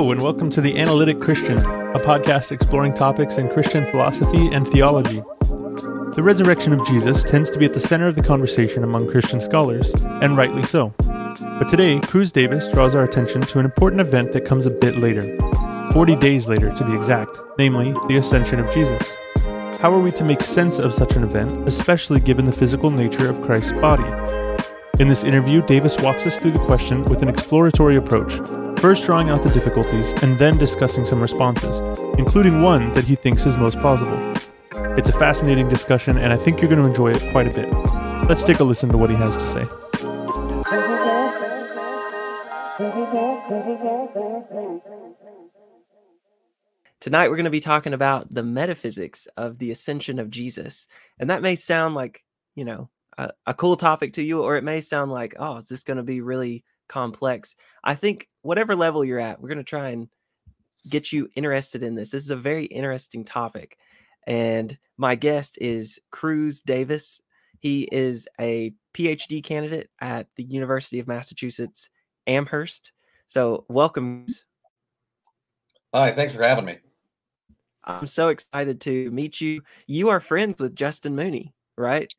Hello, and welcome to The Analytic Christian, a podcast exploring topics in Christian philosophy and theology. The resurrection of Jesus tends to be at the center of the conversation among Christian scholars, and rightly so. But today, Cruz Davis draws our attention to an important event that comes a bit later 40 days later to be exact, namely, the ascension of Jesus. How are we to make sense of such an event, especially given the physical nature of Christ's body? In this interview, Davis walks us through the question with an exploratory approach, first drawing out the difficulties and then discussing some responses, including one that he thinks is most plausible. It's a fascinating discussion, and I think you're going to enjoy it quite a bit. Let's take a listen to what he has to say. Tonight, we're going to be talking about the metaphysics of the ascension of Jesus. And that may sound like, you know, a, a cool topic to you, or it may sound like, oh, is this going to be really complex? I think whatever level you're at, we're going to try and get you interested in this. This is a very interesting topic. And my guest is Cruz Davis. He is a PhD candidate at the University of Massachusetts Amherst. So, welcome. Hi, thanks for having me. I'm so excited to meet you. You are friends with Justin Mooney, right?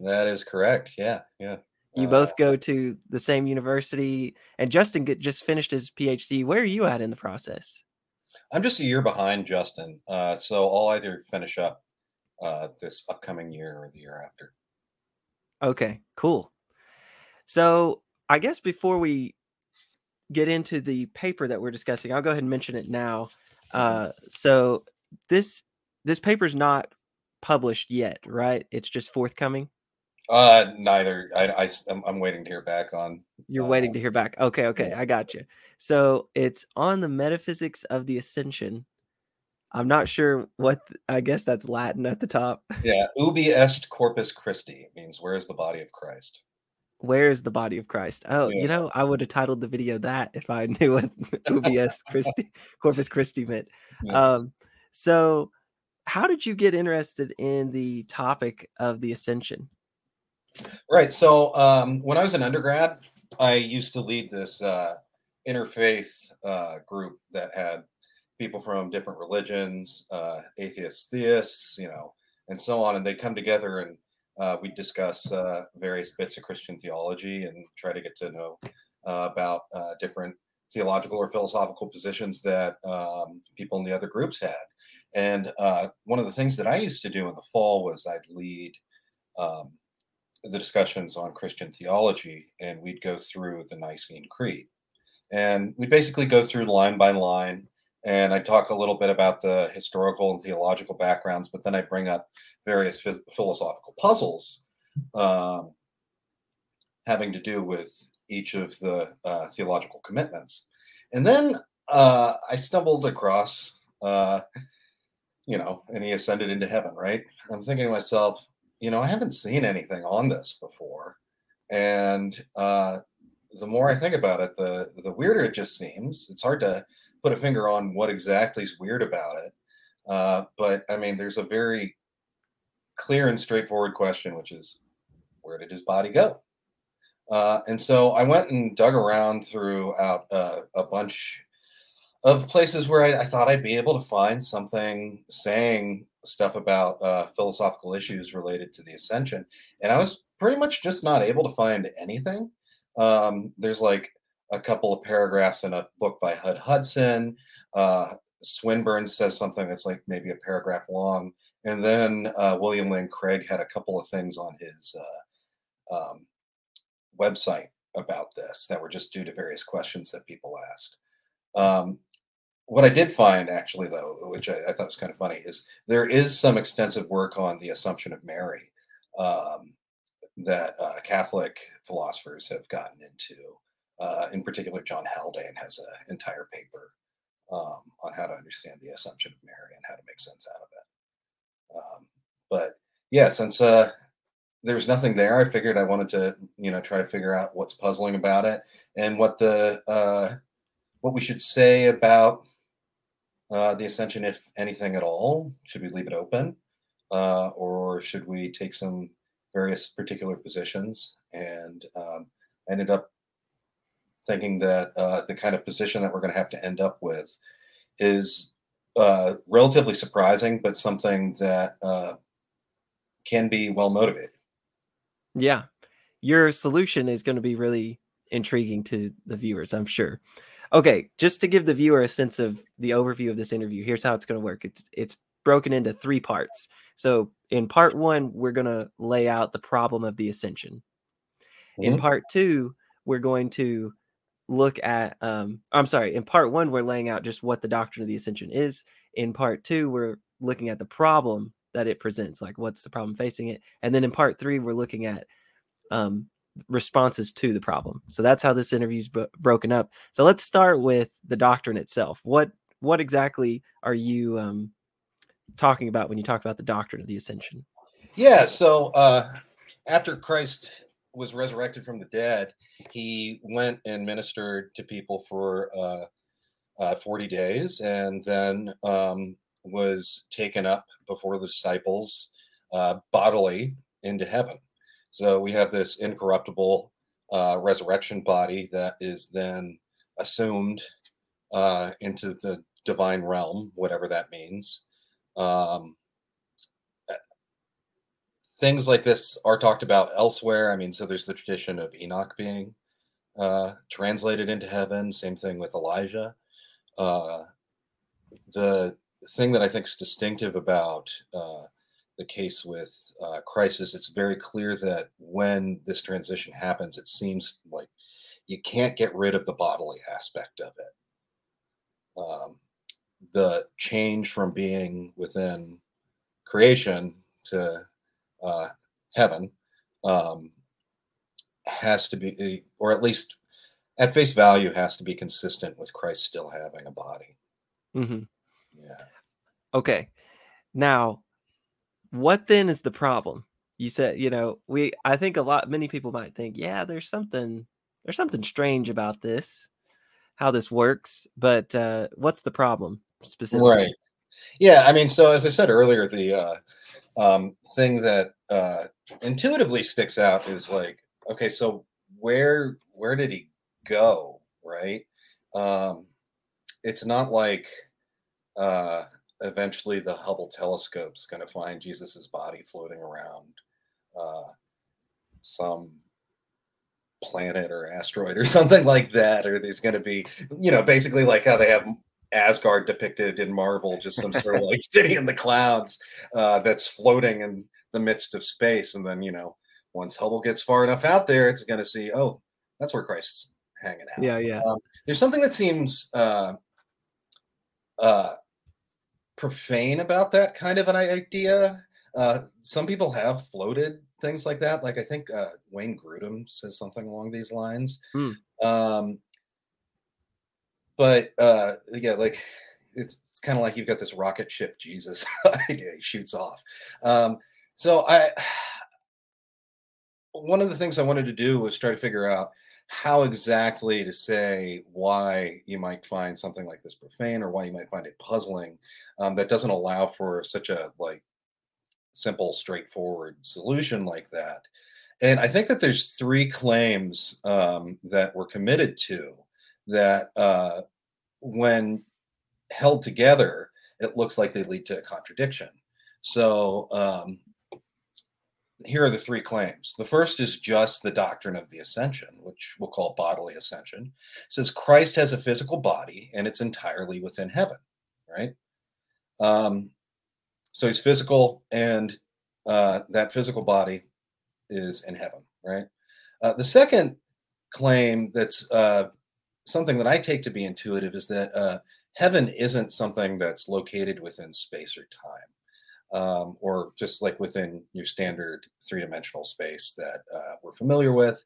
That is correct. Yeah, yeah. You uh, both go to the same university, and Justin get, just finished his PhD. Where are you at in the process? I'm just a year behind Justin, uh, so I'll either finish up uh, this upcoming year or the year after. Okay, cool. So I guess before we get into the paper that we're discussing, I'll go ahead and mention it now. Uh, so this this paper is not published yet, right? It's just forthcoming. Uh, neither. I, I I'm, I'm waiting to hear back on. You're uh, waiting to hear back. Okay, okay, I got you. So it's on the metaphysics of the ascension. I'm not sure what. I guess that's Latin at the top. Yeah, ubi est corpus Christi means where is the body of Christ. Where is the body of Christ? Oh, yeah. you know, I would have titled the video that if I knew what ubi est Christi, corpus Christi meant. Yeah. Um, so, how did you get interested in the topic of the ascension? Right. So, um, when I was an undergrad, I used to lead this uh, interfaith uh, group that had people from different religions, uh, atheists, theists, you know, and so on. And they come together and uh, we discuss uh, various bits of Christian theology and try to get to know uh, about uh, different theological or philosophical positions that um, people in the other groups had. And uh, one of the things that I used to do in the fall was I'd lead um, the discussions on Christian theology, and we'd go through the Nicene Creed. And we'd basically go through line by line, and I'd talk a little bit about the historical and theological backgrounds, but then I'd bring up various phys- philosophical puzzles um, having to do with each of the uh, theological commitments. And then uh, I stumbled across uh, you know, and he ascended into heaven, right? I'm thinking to myself, you know, I haven't seen anything on this before. And uh, the more I think about it, the the weirder it just seems. It's hard to put a finger on what exactly is weird about it. Uh, but I mean, there's a very clear and straightforward question, which is, where did his body go? Uh, and so I went and dug around throughout uh, a bunch of places where I, I, thought I'd be able to find something saying stuff about uh, philosophical issues related to the ascension, and I was pretty much just not able to find anything. Um, there's like a couple of paragraphs in a book by Hud Hudson. Uh, Swinburne says something that's like maybe a paragraph long, and then uh, William Lane Craig had a couple of things on his uh, um, website about this that were just due to various questions that people asked. Um, what I did find, actually, though, which I, I, thought was kind of funny, is there is some extensive work on the Assumption of Mary um, that uh, Catholic philosophers have gotten into. Uh, in particular, John Haldane has an entire paper um, on how to understand the Assumption of Mary and how to make sense out of it. Um, but yeah, since uh, there's nothing there, I figured I wanted to, you know, try to figure out what's puzzling about it and what the uh, what we should say about uh, the ascension, if anything at all? Should we leave it open? Uh, or should we take some various particular positions? And um, ended up thinking that uh, the kind of position that we're going to have to end up with is uh, relatively surprising, but something that uh, can be well motivated. Yeah. Your solution is going to be really intriguing to the viewers, I'm sure. Okay, just to give the viewer a sense of the overview of this interview, here's how it's going to work. It's it's broken into three parts. So in part 1, we're going to lay out the problem of the ascension. Mm-hmm. In part 2, we're going to look at um I'm sorry, in part 1 we're laying out just what the doctrine of the ascension is. In part 2, we're looking at the problem that it presents, like what's the problem facing it. And then in part 3 we're looking at um responses to the problem. So that's how this interview's b- broken up. So let's start with the doctrine itself. What what exactly are you um, talking about when you talk about the doctrine of the ascension? Yeah. So uh, after Christ was resurrected from the dead, he went and ministered to people for uh, uh, 40 days and then um, was taken up before the disciples uh, bodily into heaven. So we have this incorruptible uh, resurrection body that is then assumed uh, into the divine realm, whatever that means. Um, uh, things like this are talked about elsewhere. I mean, so there's the tradition of Enoch being uh, translated into heaven. Same thing with Elijah. Uh, the thing that I think is distinctive about uh, the case with uh, crisis, it's very clear that when this transition happens, it seems like you can't get rid of the bodily aspect of it. Um, the change from being within creation to uh, heaven um, has to be, or at least at face value, has to be consistent with Christ still having a body. Mm-hmm. Yeah. Okay. Now, what then is the problem? You said, you know, we I think a lot many people might think, yeah, there's something there's something strange about this, how this works, but uh what's the problem specifically? Right. Yeah, I mean, so as I said earlier, the uh um thing that uh intuitively sticks out is like, okay, so where where did he go, right? Um it's not like uh eventually the Hubble telescope's going to find Jesus's body floating around uh, some planet or asteroid or something like that, or there's going to be, you know, basically like how they have Asgard depicted in Marvel, just some sort of like city in the clouds uh, that's floating in the midst of space, and then you know, once Hubble gets far enough out there, it's going to see, oh, that's where Christ's hanging out. Yeah, yeah. Um, there's something that seems uh, uh, profane about that kind of an idea. Uh, some people have floated things like that. Like I think uh, Wayne Grudem says something along these lines. Hmm. Um, but uh, yeah, like it's, it's kind of like you've got this rocket ship Jesus idea he shoots off. Um, so I, one of the things I wanted to do was try to figure out how exactly to say why you might find something like this profane or why you might find it puzzling um, that doesn't allow for such a like simple straightforward solution like that. And i think that there's three claims um, that we're committed to that uh, when held together it looks like they lead to a contradiction. So um, here are the three claims. The first is just the doctrine of the ascension, which we'll call bodily ascension. It says Christ has a physical body and it's entirely within heaven, right? Um, so he's physical and uh, that physical body is in heaven, right? Uh, the second claim that's uh, something that I take to be intuitive is that uh, heaven isn't something that's located within space or time um, or just like within your standard three dimensional space that uh, we're familiar with.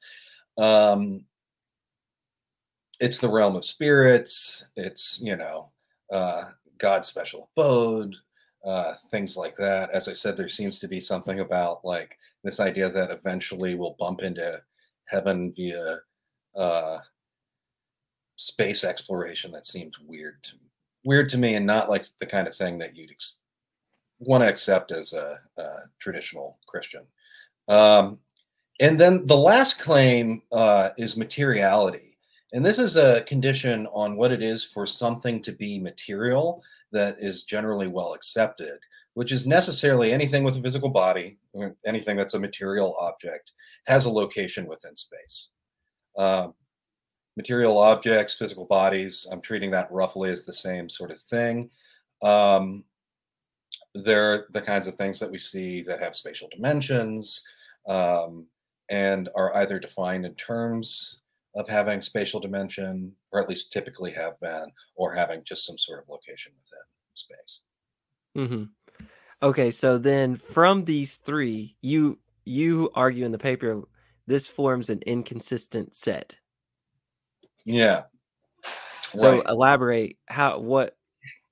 Um, it's the realm of spirits. It's, you know, uh, God's special abode, uh, things like that. As I said, there seems to be something about like this idea that eventually we'll bump into heaven via uh, space exploration that seems weird to weird to me and not like the kind of thing that you'd ex- want to accept as a, a traditional Christian. Um, and then the last claim uh, is materiality. And this is a condition on what it is for something to be material that is generally well accepted, which is necessarily anything with a physical body, anything that's a material object, has a location within space. Um, material objects, physical bodies, I'm treating that roughly as the same sort of thing. Um, they're the kinds of things that we see that have spatial dimensions um, and are either defined in terms of having spatial dimension, or at least typically have been, or having just some sort of location within space. Mm-hmm. Okay, so then from these three, you you argue in the paper this forms an inconsistent set. Yeah. So right. elaborate how what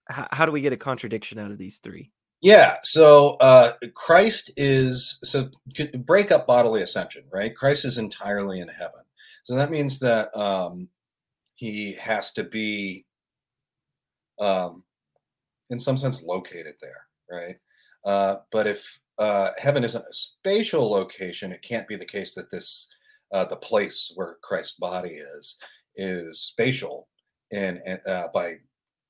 how, how do we get a contradiction out of these three? Yeah, so uh, Christ is so break up bodily ascension, right? Christ is entirely in heaven, so that means that um, he has to be, um, in some sense, located there, right? Uh, but if uh, heaven isn't a spatial location, it can't be the case that this uh, the place where Christ's body is is spatial in, uh, by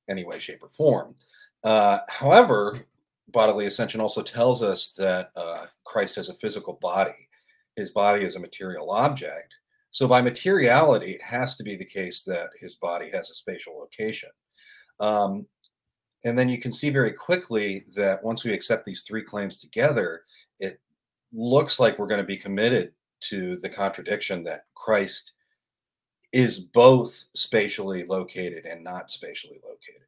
any way, shape, or form. Uh, however, bodily ascension also tells us that uh, Christ has a physical body. His body is a material object. So, by materiality, it has to be the case that his body has a spatial location. Um, and then you can see very quickly that once we accept these three claims together, it looks like we're going to be committed to the contradiction that Christ is both spatially located and not spatially located.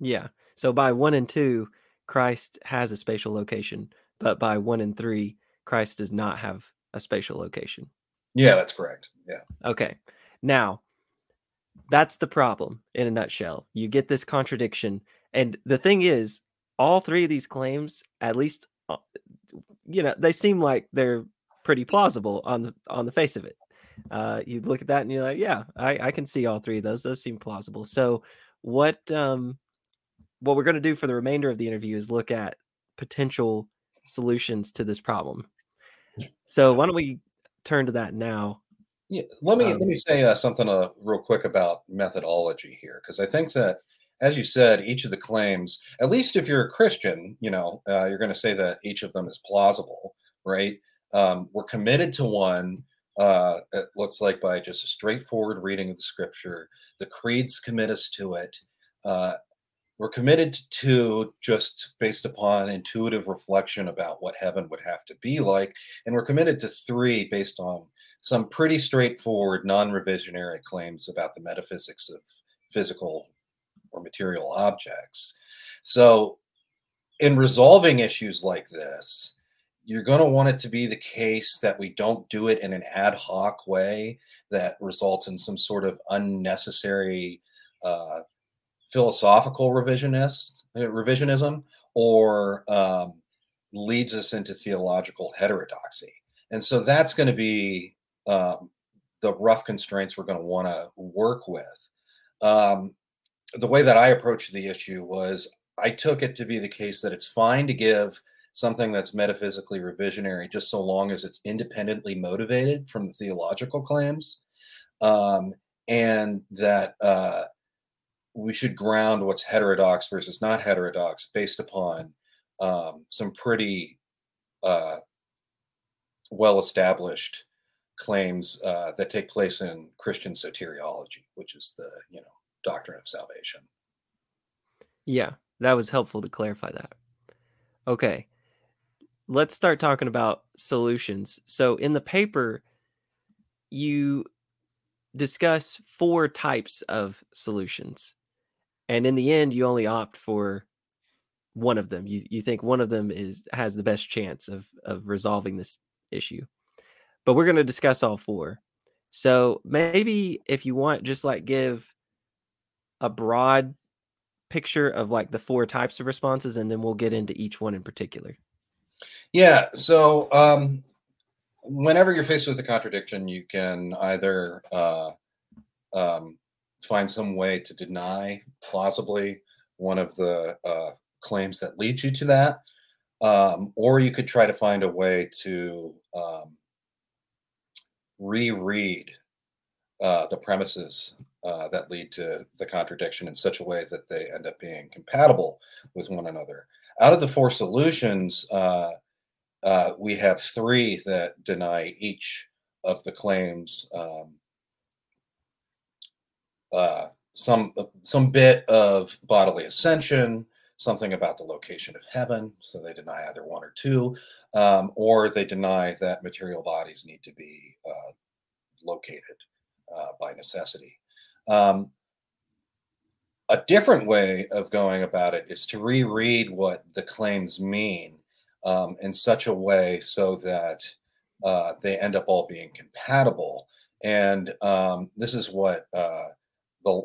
Yeah. So by one and two, Christ has a spatial location, but by one and three, Christ does not have a spatial location. Yeah, that's correct. Yeah. Okay. Now, that's the problem in a nutshell. You get this contradiction. And the thing is, all three of these claims, at least, uh, you know, they seem like they're pretty plausible on the on the face of it. Uh, you look at that and you're like, yeah, I, I can see all three of those. Those seem plausible. So, what um, what we're going to do for the remainder of the interview is look at potential solutions to this problem. So why don't we turn to that now? Yeah, let me um, let me say uh, something uh, real quick about methodology here, because I think that, as you said, each of the claims, at least if you're a Christian, you know, uh, you're going to say that each of them is plausible, right? Um, we're committed to one. Uh, it looks like by just a straightforward reading of the scripture, the creeds commit us to it. We're committed to just based upon intuitive reflection about what heaven would have to be like. And we're committed to three based on some pretty straightforward, non revisionary claims about the metaphysics of physical or material objects. So, in resolving issues like this, you're going to want it to be the case that we don't do it in an ad hoc way that results in some sort of unnecessary uh, philosophical revisionist uh, revisionism or um, leads us into theological heterodoxy. And so that's going to be um, the rough constraints we're going to want to work with. Um, the way that I approached the issue was I took it to be the case that it's fine to give something that's metaphysically revisionary just so long as it's independently motivated from the theological claims. Um, and that uh, we should ground what's heterodox versus not heterodox based upon um, some pretty uh, well established claims uh, that take place in Christian soteriology, which is the you know doctrine of salvation. Yeah, that was helpful to clarify that. Okay, let's start talking about solutions. So in the paper, you discuss four types of solutions and in the end you only opt for one of them. You, you think one of them is has the best chance of of resolving this issue. But we're going to discuss all four. So maybe if you want just like give a broad picture of like the four types of responses and then we'll get into each one in particular. Yeah so um whenever you're faced with a contradiction you can either uh um find some way to deny plausibly one of the uh, claims that lead you to that. Um, or you could try to find a way to um, reread uh, the premises uh, that lead to the contradiction in such a way that they end up being compatible with one another. Out of the four solutions, uh, uh we have three that deny each of the claims um, uh, some some bit of bodily ascension, something about the location of heaven. So they deny either one or two, um, or they deny that material bodies need to be uh, located uh, by necessity. Um, a different way of going about it is to reread what the claims mean um, in such a way so that uh, they end up all being compatible. And um, this is what uh, the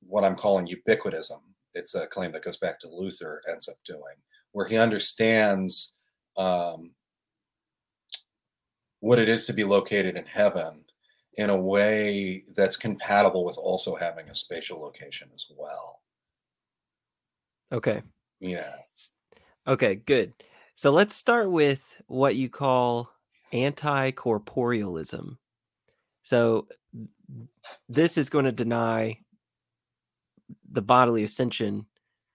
what I'm calling ubiquitism. It's a claim that goes back to Luther ends up doing, where he understands um, what it is to be located in heaven in a way that's compatible with also having a spatial location as well. Okay. Yeah. Okay, good. So let's start with what you call anti corporealism. So this is going to deny the bodily ascension,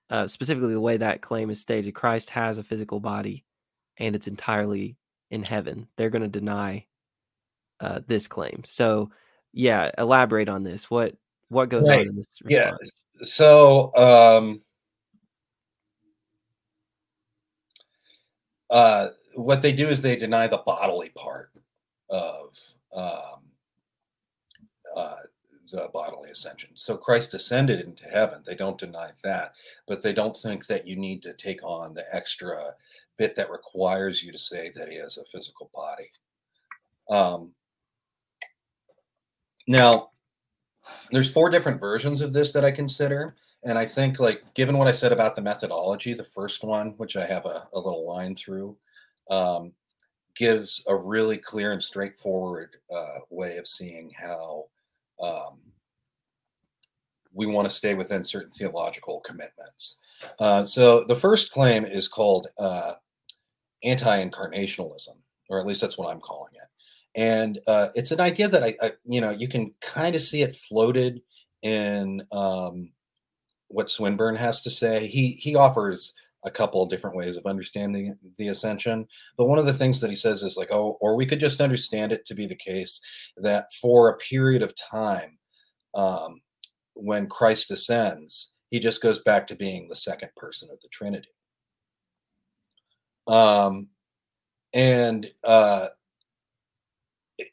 uh, specifically the way that claim is stated. Christ has a physical body and it's entirely in heaven. They're going to deny uh, this claim. So, yeah, elaborate on this. What what goes right. on in this response? Yeah. So, um, uh, what they do is they deny the bodily part of um, uh, the bodily ascension. So Christ ascended into heaven. They don't deny that, but they don't think that you need to take on the extra bit that requires you to say that he has a physical body. Um, now, there's four different versions of this that I consider. And I think, like, given what I said about the methodology, the first one, which I have a, a little line through, um, gives a really clear and straightforward uh, way of seeing how um, we want to stay within certain theological commitments. Uh, so the first claim is called uh, anti-incarnationalism, or at least that's what I'm calling it. And uh, it's an idea that I, I, you know, you can kind of see it floated in um, what Swinburne has to say. He he offers a couple of different ways of understanding the ascension. But one of the things that he says is like, oh, or we could just understand it to be the case that for a period of time, um, when Christ ascends, he just goes back to being the second person of the Trinity. Um, and uh, it,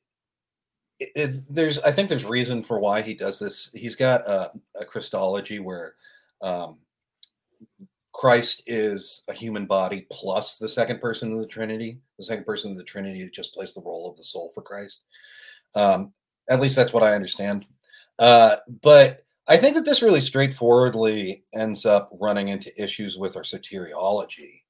it, there's, I think there's reason for why he does this. He's got a, a Christology where um, Christ is a human body plus the second person of the Trinity. The second person of the Trinity just plays the role of the soul for Christ. Um, at least that's what I understand. Uh, but I think that this really straightforwardly ends up running into issues with our soteriology.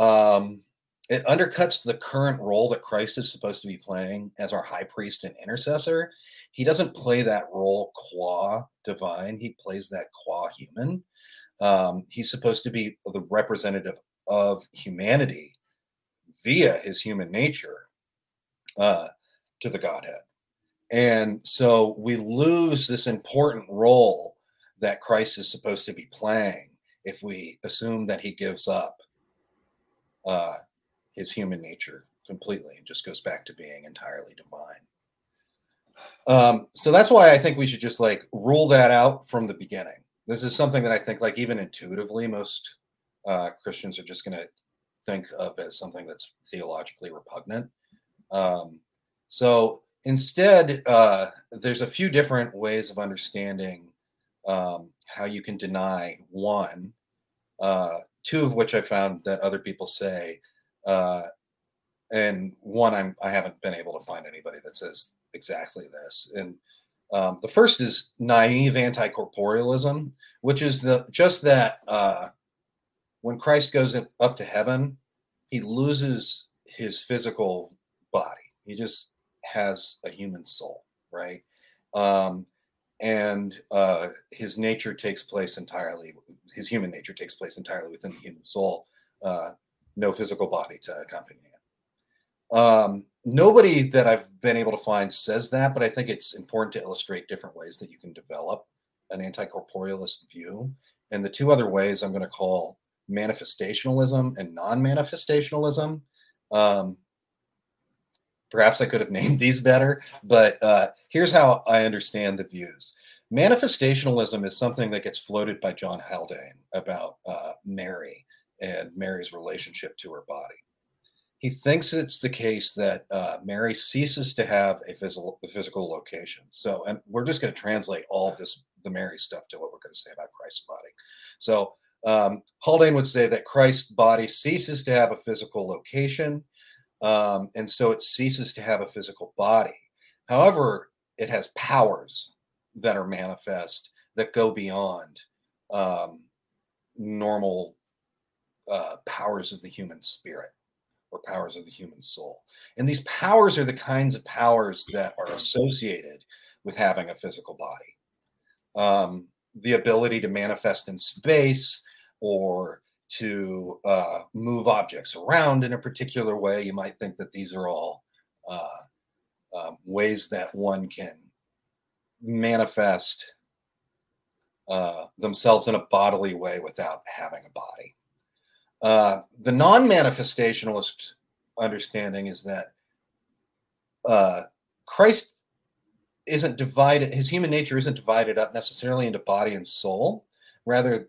Um, it undercuts the current role that Christ is supposed to be playing as our high priest and intercessor. He doesn't play that role qua divine, he plays that qua human. Um, he's supposed to be the representative of humanity via his human nature uh, to the Godhead. And so we lose this important role that Christ is supposed to be playing if we assume that he gives up uh, his human nature completely and just goes back to being entirely divine. Um, so that's why I think we should just like rule that out from the beginning this is something that I think, like even intuitively, most uh, Christians are just going to think of as something that's theologically repugnant. Um, so instead, uh, there's a few different ways of understanding um, how you can deny one. Uh, two of which I found that other people say, uh, and one I'm I haven't been able to find anybody that says exactly this. And um, the first is naive anti-corporealism, which is the just that uh, when Christ goes up to heaven, he loses his physical body. He just has a human soul, right? Um, and uh, his nature takes place entirely. His human nature takes place entirely within the human soul. Uh, no physical body to accompany it. Um, nobody that I've been able to find says that, but I think it's important to illustrate different ways that you can develop an anti-corporealist view. And the two other ways I'm going to call manifestationalism and non-manifestationalism. Um, perhaps I could have named these better, but uh, here's how I understand the views. Manifestationalism is something that gets floated by John Haldane about uh, Mary and Mary's relationship to her body. He thinks it's the case that uh, Mary ceases to have a physical, a physical location. So, and we're just going to translate all of this, the Mary stuff, to what we're going to say about Christ's body. So, um, Haldane would say that Christ's body ceases to have a physical location, um, and so it ceases to have a physical body. However, it has powers that are manifest that go beyond um, normal uh, powers of the human spirit or powers of the human soul. And these powers are the kinds of powers that are associated with having a physical body. Um, the ability to manifest in space or to uh, move objects around in a particular way. You might think that these are all uh, um, ways that one can manifest uh, themselves in a bodily way without having a body. Uh, the non manifestationalist understanding is that uh, Christ isn't divided, his human nature isn't divided up necessarily into body and soul. Rather,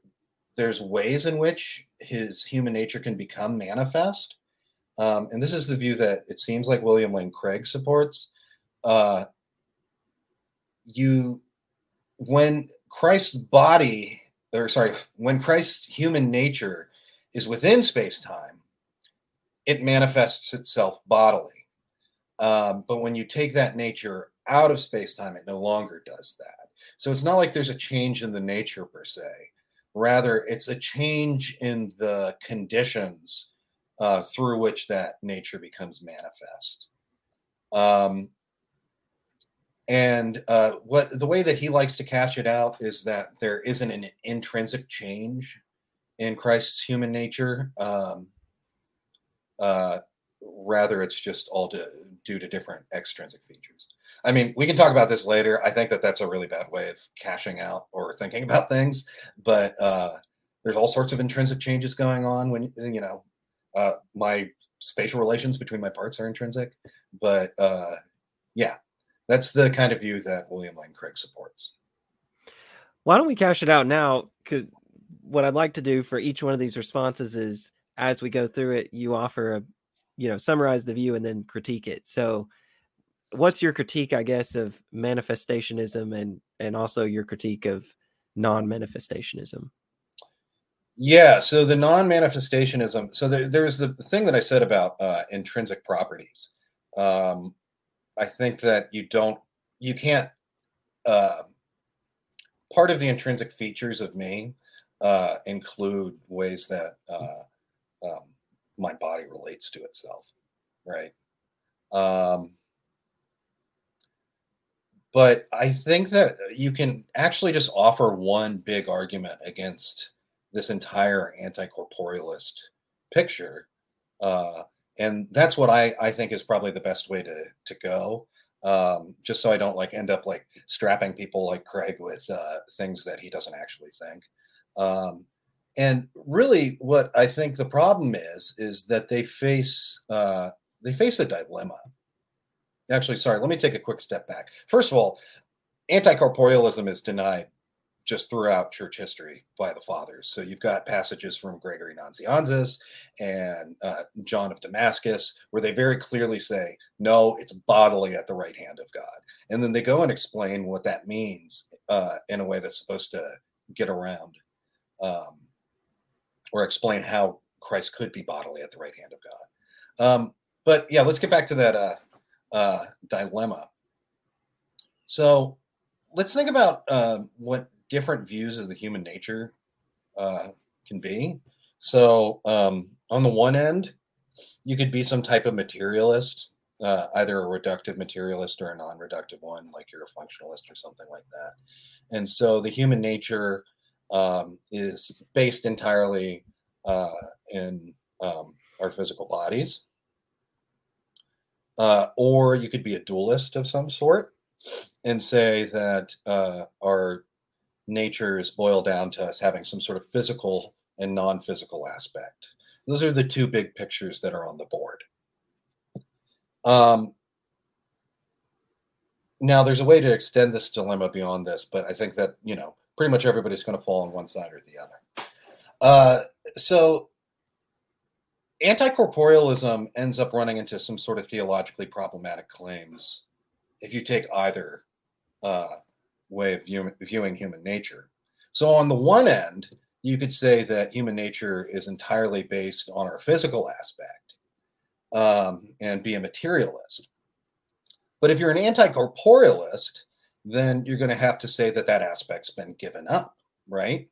there's ways in which his human nature can become manifest. Um, and this is the view that it seems like William Lane Craig supports. Uh, you, when Christ's body, or sorry, when Christ's human nature is within space time, it manifests itself bodily. Um, but when you take that nature out of space time, it no longer does that. So it's not like there's a change in the nature per se. Rather, it's a change in the conditions uh, through which that nature becomes manifest. Um, and uh, what the way that he likes to cash it out is that there isn't an intrinsic change in Christ's human nature. Um, uh, rather, it's just all to, due to different extrinsic features. I mean, we can talk about this later. I think that that's a really bad way of cashing out or thinking about things, but uh, there's all sorts of intrinsic changes going on when you know uh, my spatial relations between my parts are intrinsic. But uh, yeah, that's the kind of view that William Lane Craig supports. Why don't we cash it out now? Because what I'd like to do for each one of these responses is as we go through it, you offer a, you know, summarize the view and then critique it. So, what's your critique, I guess, of manifestationism and and also your critique of non-manifestationism? Yeah, so the non-manifestationism. So the, there's the thing that I said about uh, intrinsic properties. Um, I think that you don't, you can't. Uh, part of the intrinsic features of me uh, include ways that uh, um, my body relates to itself, right? Um, but I think that you can actually just offer one big argument against this entire anti-corporealist picture, uh, and that's what I, I think is probably the best way to to go. Um, just so I don't like end up like strapping people like Craig with uh, things that he doesn't actually think. Um, and really, what I think the problem is is that they face uh, they face a dilemma. Actually, sorry, let me take a quick step back. First of all, anti-corporealism is denied just throughout church history by the fathers. So you've got passages from Gregory Nazianzus and uh, John of Damascus where they very clearly say, no, it's bodily at the right hand of God. And then they go and explain what that means uh, in a way that's supposed to get around um, or explain how Christ could be bodily at the right hand of God. Um, but yeah, let's get back to that uh, uh, dilemma. So let's think about uh, what different views of the human nature uh, can be. So um, on the one end, you could be some type of materialist, uh, either a reductive materialist or a non-reductive one, like you're a functionalist or something like that. And so the human nature um, is based entirely uh, in um, our physical bodies. Uh, or you could be a dualist of some sort and say that uh, our nature is boiled down to us having some sort of physical and non physical aspect. Those are the two big pictures that are on the board. Um, now, there's a way to extend this dilemma beyond this, but I think that, you know, pretty much everybody's going to fall on one side or the other. Uh, so, anti-corporealism ends up running into some sort of theologically problematic claims if you take either uh, way of view- viewing human nature. So, on the one end, you could say that human nature is entirely based on our physical aspect um, and be a materialist. But if you're an anti corporealist, then you're going to have to say that that aspect's been given up, right?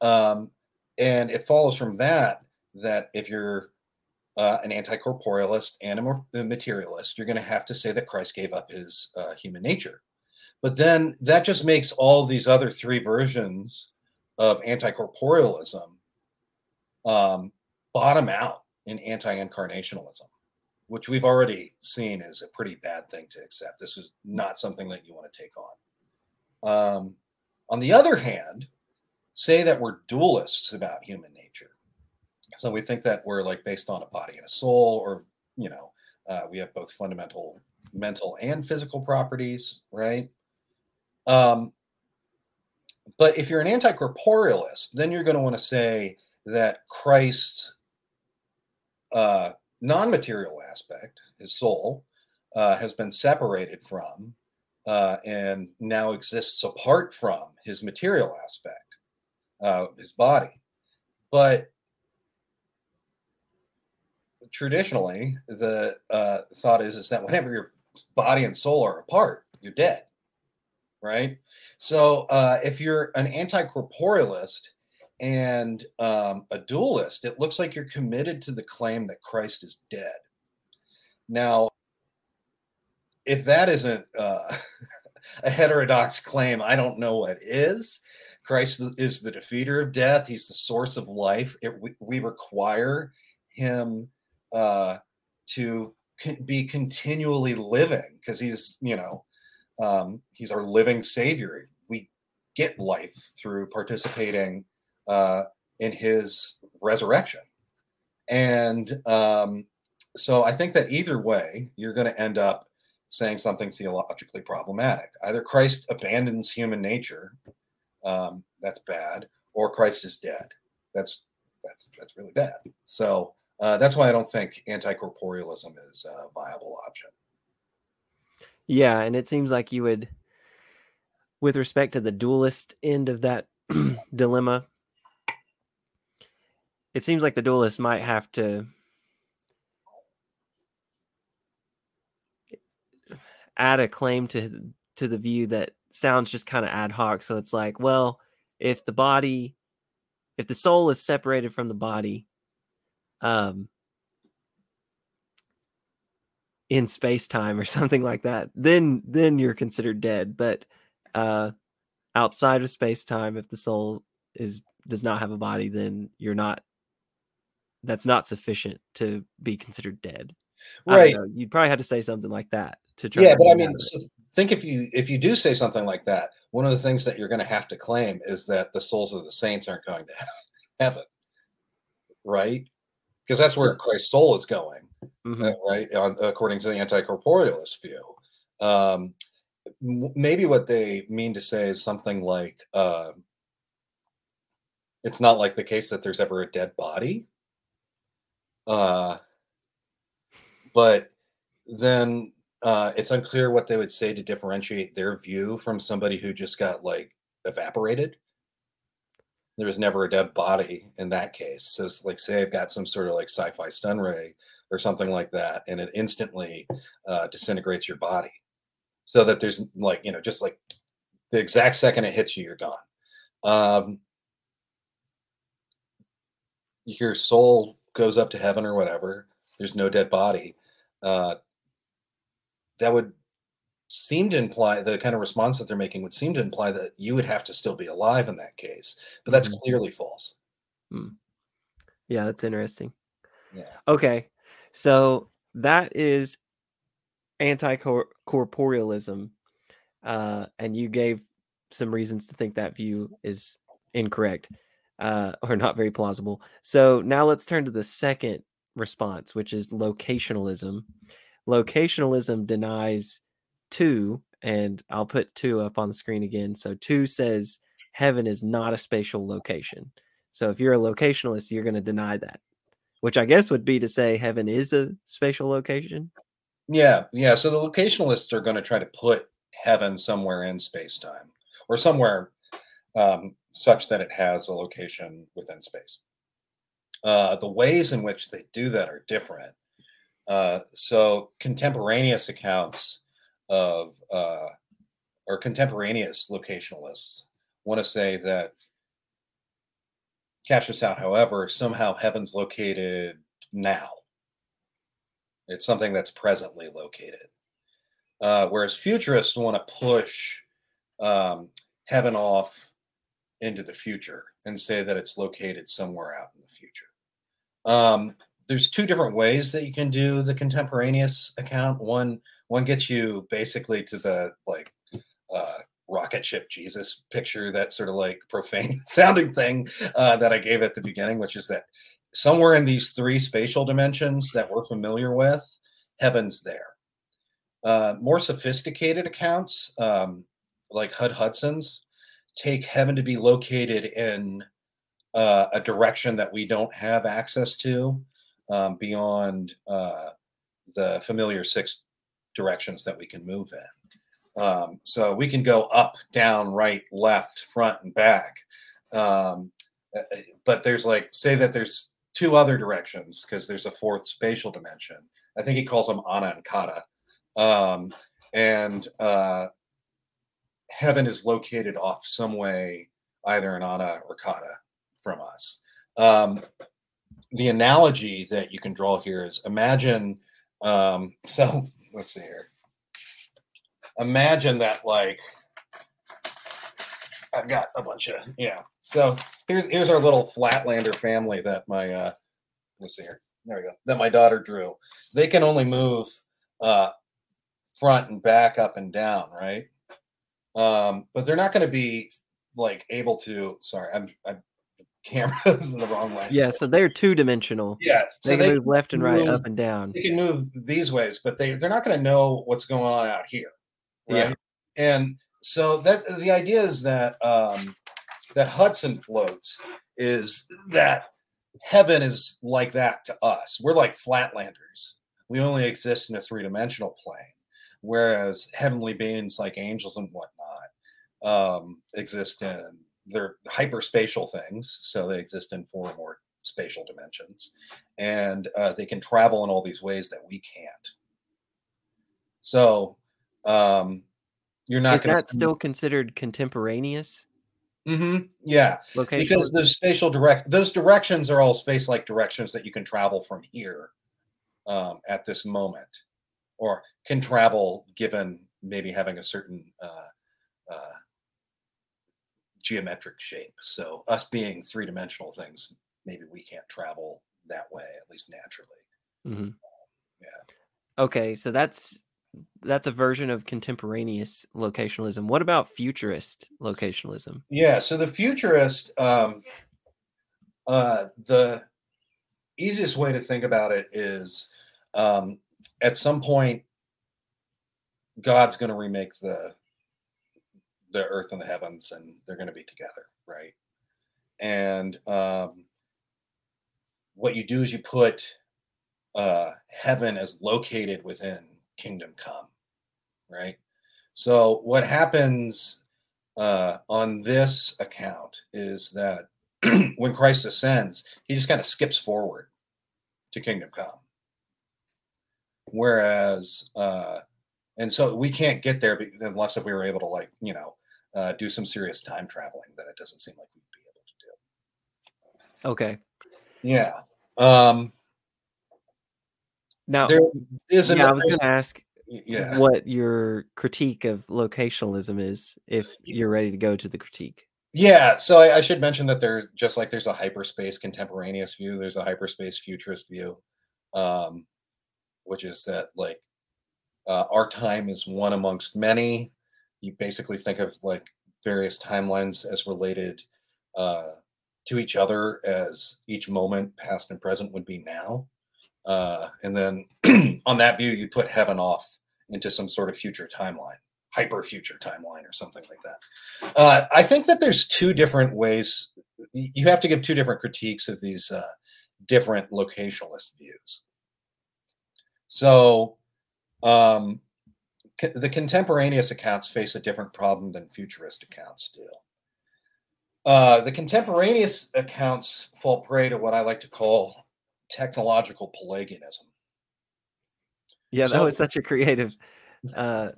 Um, and it follows from that that if you're uh, an anti-corporealist and a materialist, you're going to have to say that Christ gave up his uh, human nature. But then that just makes all these other three versions of anti-corporealism um, bottom out in anti-incarnationalism, which we've already seen is a pretty bad thing to accept. This is not something that you want to take on. Um, on the other hand, say that we're dualists about human nature so we think that we're like based on a body and a soul, or you know, uh, we have both fundamental mental and physical properties, right? Um, but if you're an anti-corporealist, then you're going to want to say that Christ's uh, non-material aspect, his soul, uh, has been separated from uh, and now exists apart from his material aspect, uh, his body. But traditionally the uh, thought is is that whenever your body and soul are apart, you're dead, right? So uh, if you're an anti-corporealist and um, a dualist, it looks like you're committed to the claim that Christ is dead. Now, if that isn't uh, a heterodox claim, I don't know what is. Christ is the defeater of death. He's the source of life. It, we, we require him uh, to be continually living because he's you know um, he's our living savior. We get life through participating uh, in his resurrection. And um, so i think that either way you're going to end up saying something theologically problematic. Either christ abandons human nature um, that's bad or christ is dead. That's that's that's really bad. So uh, that's why I don't think anti-corporealism is a viable option. Yeah, and it seems like you would, with respect to the dualist end of that dilemma, it seems like the dualist might have to add a claim to to the view that sounds just kind of ad hoc. So it's like, well, if the body, if the soul is separated from the body, um, in space time or something like that, then then you're considered dead. But uh, outside of space time, if the soul is does not have a body, then you're not. That's not sufficient to be considered dead. Right. You'd probably have to say something like that to try. Yeah, but I mean, so think if you if you do say something like that, one of the things that you're going to have to claim is that the souls of the saints aren't going to heaven, right? Because that's where Christ's soul is going, mm-hmm. uh, right? On, according to the anti-corporealist view. Um, maybe what they mean to say is something like, uh, "It's not like the case that there's ever a dead body." Uh, but then uh, it's unclear what they would say to differentiate their view from somebody who just got like evaporated there was never a dead body in that case. So like, say I've got some sort of like sci-fi stun ray or something like that, and it instantly uh, disintegrates your body, so that there's like you know just like the exact second it hits you, you're gone. Um, your soul goes up to heaven or whatever. There's no dead body. Uh, that would seem to imply the kind of response that they're making would seem to imply that you would have to still be alive in that case, but that's mm-hmm. clearly false. Hmm. Yeah, that's interesting. Yeah. Okay. So that is anti-corporealism, uh, and you gave some reasons to think that view is incorrect uh, or not very plausible. So now let's turn to the second response, which is locationalism. Locationalism denies two, and I'll put two up on the screen again. So two says heaven is not a spatial location. So if you're a locationalist, you're going to deny that, which I guess would be to say heaven is a spatial location. Yeah, yeah. So the locationalists are going to try to put heaven somewhere in space time or somewhere um, such that it has a location within space. Uh, the ways in which they do that are different. Uh, so contemporaneous accounts of uh, or contemporaneous locationalists want to say that catch this out however somehow heaven's located now it's something that's presently located uh, whereas futurists want to push um, heaven off into the future and say that it's located somewhere out in the future. Um, there's two different ways that you can do the contemporaneous account. One one gets you basically to the like uh, rocket ship Jesus picture, that sort of like profane sounding thing uh, that I gave at the beginning, which is that somewhere in these three spatial dimensions that we're familiar with, heaven's there. Uh, more sophisticated accounts, um, like Hud Hudson's, take heaven to be located in uh, a direction that we don't have access to um, beyond uh, the familiar six directions that we can move in. Um, so we can go up, down, right, left, front, and back. Um, uh, uh, but there's like, say that there's two other directions because there's a fourth spatial dimension. I think he calls them Ana and Kata. Um, and uh, heaven is located off some way, either in Ana or Kata from us. Um, the analogy that you can draw here is imagine, um, so let's see here. Imagine that, like, I've got a bunch of, yeah. So here's here's our little Flatlander family that my, uh, let's see here. There we go. That my daughter drew. They can only move uh, front and back, up and down, right? um, but they're not going to be like able to. Sorry, I'm, I'm cameras in the wrong way. Yeah, so they're two dimensional. Yeah, so they, can move left and right, up and down. They can move these ways, but they they're not going to know what's going on out here, right? Yeah. And so that the idea is that um, that Hudson floats is that heaven is like that to us. We're like flatlanders. We only exist in a three dimensional plane, whereas heavenly beings like angels and whatnot um, exist in they're hyperspatial things, so they exist in four or more spatial dimensions, and uh, they can travel in all these ways that we can't. So um, you're not going to still considered contemporaneous. Mm-hmm. Yeah, Location because the spatial direct those directions are all space-like directions that you can travel from here um, at this moment, or can travel given maybe having a certain uh, uh, geometric shape. So us being three dimensional things, maybe we can't travel that way, at least naturally. Mm-hmm. Um, yeah. Okay, so that's that's a version of contemporaneous locationalism. What about futurist locationalism? Yeah, so the futurist, um, uh, the easiest way to think about it is um, at some point, God's going to remake the the earth and the heavens and they're going to be together right? And um, what you do is you put uh, heaven as located within kingdom come right? So what happens uh, on this account is that when christ ascends he just kind of skips forward to kingdom come. Whereas uh, and so we can't get there unless if we were able to like you know uh, do some serious time traveling that it doesn't seem like we'd be able to do. Okay. Yeah. Um, now there is yeah, I was going to ask yeah. what your critique of locationalism is if you're ready to go to the critique. Yeah, so I, I, should mention that there's just like there's a hyperspace contemporaneous view, there's a hyperspace futurist view, um, which is that like uh, our time is one amongst many. You basically think of like various timelines as related uh, to each other as each moment, past and present, would be now. Uh, and then on that view, you put heaven off into some sort of future timeline, hyper future timeline, or something like that. Uh, I think that there's two different ways. You have to give two different critiques of these uh, different locationalist views. So, um, the contemporaneous accounts face a different problem than futurist accounts do. Uh, the contemporaneous accounts fall prey to what I like to call technological Pelagianism. Yeah, that was such a creative uh,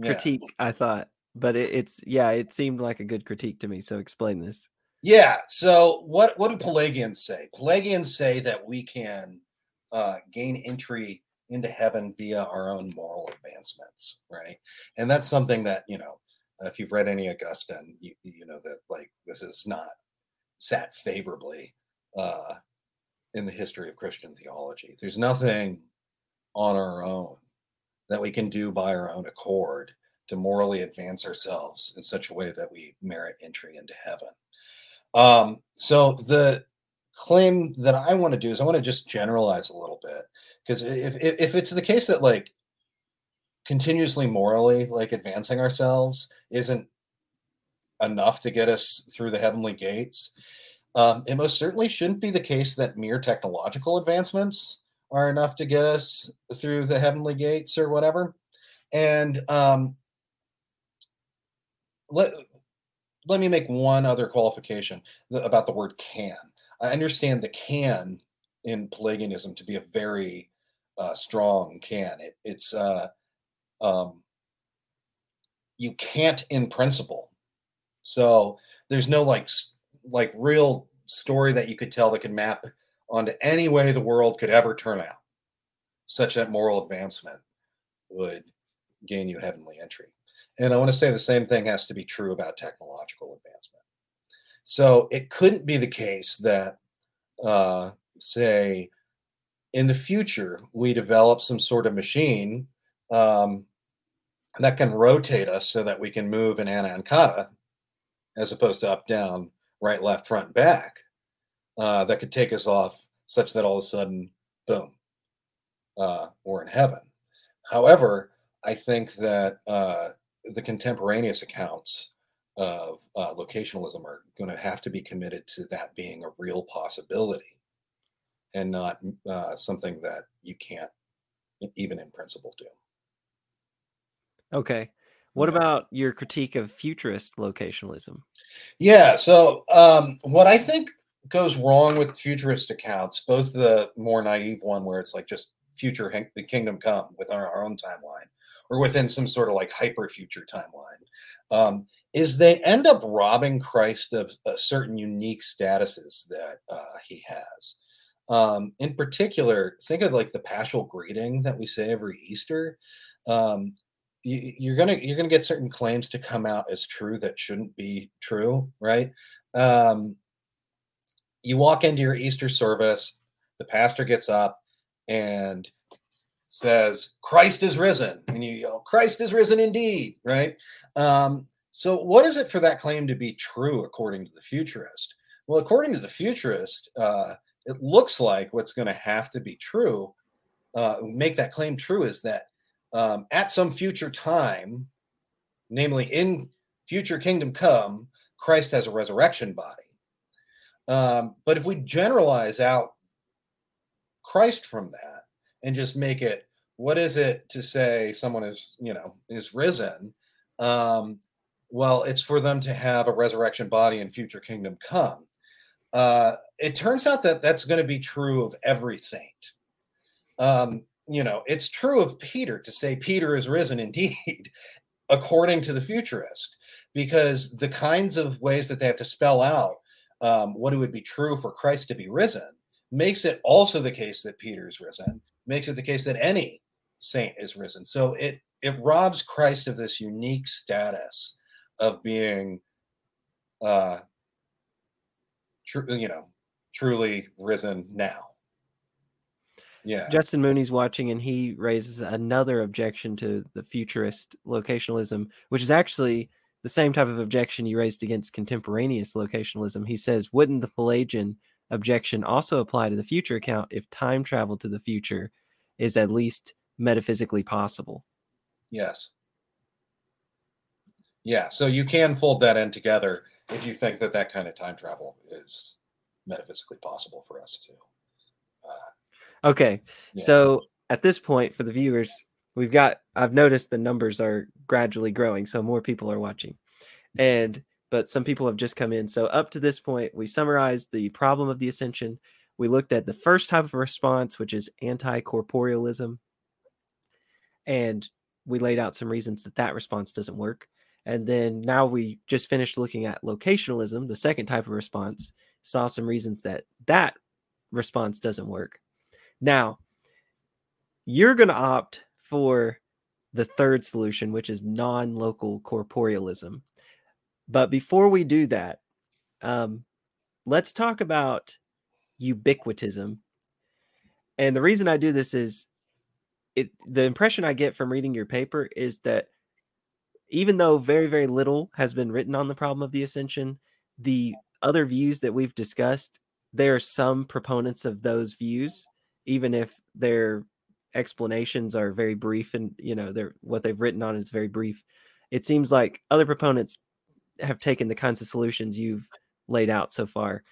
critique. I thought. But it, it's yeah, it seemed like a good critique to me. So explain this. Yeah. So what what do Pelagians say? Pelagians say that we can uh, gain entry into heaven via our own moral advancements, right? And that's something that you know, if you've read any Augustine, you you know that like this is not sat favorably uh, in the history of Christian theology. There's nothing on our own that we can do by our own accord to morally advance ourselves in such a way that we merit entry into heaven. Um, so the claim that I want to do is I want to just generalize a little bit because if, if if it's the case that like continuously morally like advancing ourselves isn't enough to get us through the heavenly gates um, it most certainly shouldn't be the case that mere technological advancements are enough to get us through the heavenly gates or whatever. And um, let let me make one other qualification about the word can. I understand the can in Pelagianism to be a very uh, strong can. It, it's uh, um, you can't in principle. So there's no like like real story that you could tell that could map onto any way the world could ever turn out, such that moral advancement would gain you heavenly entry. And I want to say the same thing has to be true about technological advancement. So it couldn't be the case that, uh, say, in the future, we develop some sort of machine um, that can rotate us so that we can move in ana and kata as opposed to up down right, left, front, back uh, that could take us off such that all of a sudden, boom, uh, we're in heaven. However, I think that uh, the contemporaneous accounts of uh, locationalism are going to have to be committed to that being a real possibility and not uh, something that you can't even in principle do. Okay. What yeah. about your critique of futurist locationalism? Yeah. So, um, what I think goes wrong with futurist accounts, both the more naive one where it's like just future the kingdom come within our, own timeline, or within some sort of like hyper future timeline, um, is they end up robbing Christ of uh, certain unique statuses that uh, he has. Um, in particular, think of like the paschal greeting that we say every Easter. Um, you, are gonna you're gonna get certain claims to come out as true that shouldn't be true, right? Um, you walk into your Easter service, the pastor gets up and says, "Christ is risen," and you yell, "Christ is risen indeed!" Right? Um, so, what is it for that claim to be true according to the futurist? Well, according to the futurist, uh, it looks like what's going to have to be true, uh, make that claim true, is that um, at some future time, namely in future kingdom come, Christ has a resurrection body. Um, but if we generalize out Christ from that and just make it, what is it to say someone is, you know, is risen? Um, well, it's for them to have a resurrection body in future kingdom come. Uh, it turns out that that's going to be true of every saint. Um, you know, it's true of Peter to say Peter is risen indeed, according to the futurist, because the kinds of ways that they have to spell out um, what it would be true for Christ to be risen makes it also the case that Peter is risen, makes it the case that any saint is risen. So it it robs Christ of this unique status of being, uh, tr- you know, truly risen now Yeah. Justin Mooney's watching and he raises another objection to the futurist locationalism, which is actually the same type of objection you raised against contemporaneous locationalism. He says, wouldn't the Pelagian objection also apply to the future account if time travel to the future is at least metaphysically possible? Yes. Yeah, so you can fold that in together if you think that that kind of time travel is metaphysically possible for us to. Uh, Okay. Yeah. So at this point, for the viewers, we've got, I've noticed the numbers are gradually growing. So more people are watching. And, but some people have just come in. So up to this point, we summarized the problem of the ascension. We looked at the first type of response, which is anti corporealism. And we laid out some reasons that that response doesn't work. And then now we just finished looking at locationalism, the second type of response, saw some reasons that that response doesn't work. Now, you're going to opt for the third solution, which is non local corporealism. But before we do that, um, let's talk about ubiquitism. And the reason I do this is it the impression I get from reading your paper is that even though very, very little has been written on the problem of the ascension, the other views that we've discussed, there are some proponents of those views, even if their explanations are very brief and you know they're what they've written on is very brief. It seems like other proponents have taken the kinds of solutions you've laid out so far.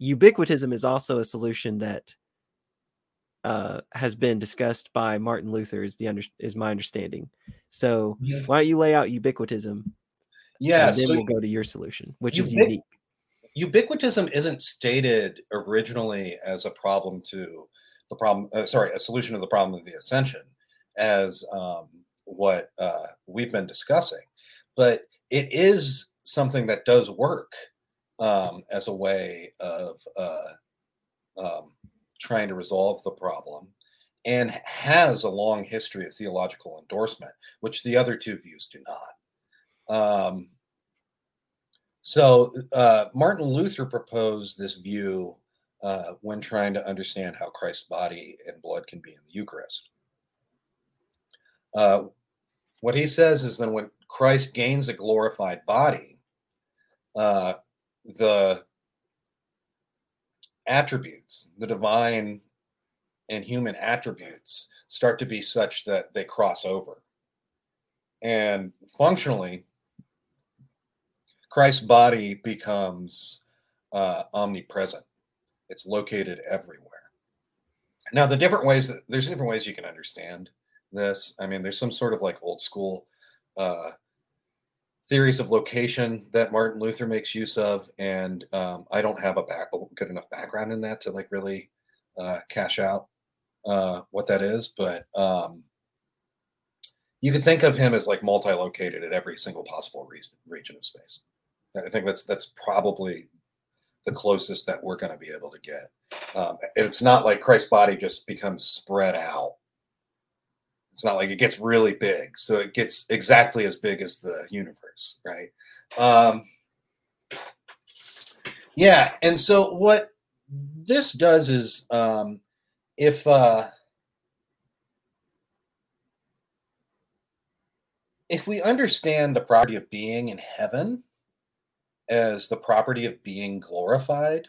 Ubiquitism is also a solution that uh, has been discussed by Martin Luther. Is the under, is my understanding. So why don't you lay out ubiquitism? yeah, and then so we'll go to your solution, which is unique. Ubiquitism isn't stated originally as a problem to the problem uh, sorry a solution to the problem of the ascension as um, what uh, we've been discussing. But it is something that does work um, as a way of uh, um, trying to resolve the problem and has a long history of theological endorsement which the other two views do not. Um, so uh, Martin Luther proposed this view uh, when trying to understand how Christ's body and blood can be in the Eucharist. Uh, what he says is that when Christ gains a glorified body, uh, the attributes, the divine and human attributes, start to be such that they cross over. And functionally, Christ's body becomes uh, omnipresent. It's located everywhere. Now, the different ways that there's different ways you can understand this. I mean, there's some sort of like old school uh, theories of location that Martin Luther makes use of, and um, I don't have a back good enough background in that to like really uh, cash out uh, what that is. But um, you could think of him as like multi-located at every single possible region, region of space. I think that's that's probably the closest that we're going to be able to get. Um, it's not like Christ's body just becomes spread out. It's not like it gets really big, so it gets exactly as big as the universe, right? Um, yeah, and so what this does is, um, if uh, if we understand the property of being in heaven as the property of being glorified,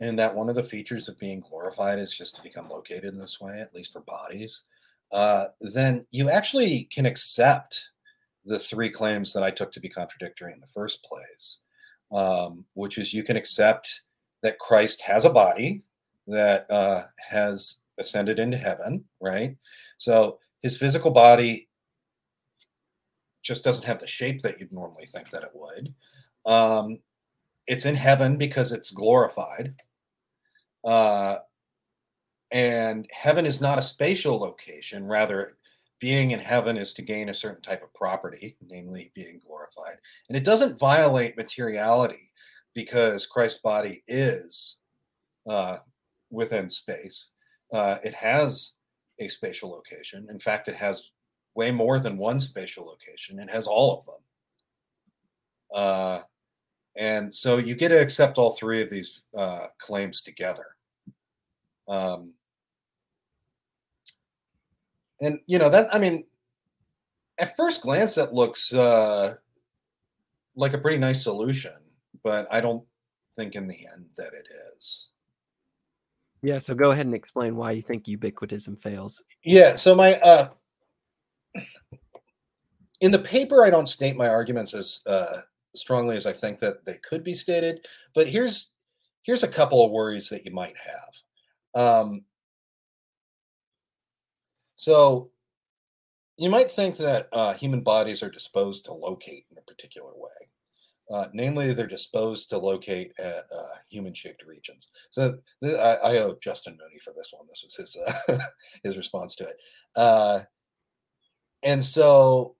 and that one of the features of being glorified is just to become located in this way, at least for bodies, uh, then you actually can accept the three claims that I took to be contradictory in the first place, um, which is you can accept that Christ has a body that uh, has ascended into heaven, right? So his physical body just doesn't have the shape that you'd normally think that it would. Um, it's in heaven because it's glorified. Uh, and heaven is not a spatial location. Rather, being in heaven is to gain a certain type of property, namely being glorified. And it doesn't violate materiality because Christ's body is uh, within space. Uh, it has a spatial location. In fact, it has way more than one spatial location. It has all of them. Uh, and so you get to accept all three of these uh, claims together. Um, and you know that I mean, at first glance, that looks uh, like a pretty nice solution, but I don't think in the end that it is. Yeah, so go ahead and explain why you think ubiquitism fails. Yeah, so my uh in the paper I don't state my arguments as uh strongly as I think that they could be stated, but here's here's a couple of worries that you might have. Um so you might think that uh, human bodies are disposed to locate in a particular way. Uh, namely, they're disposed to locate at uh, human-shaped regions. So th- I, I, owe Justin Mooney for this one. This was his his response to it. Uh, and so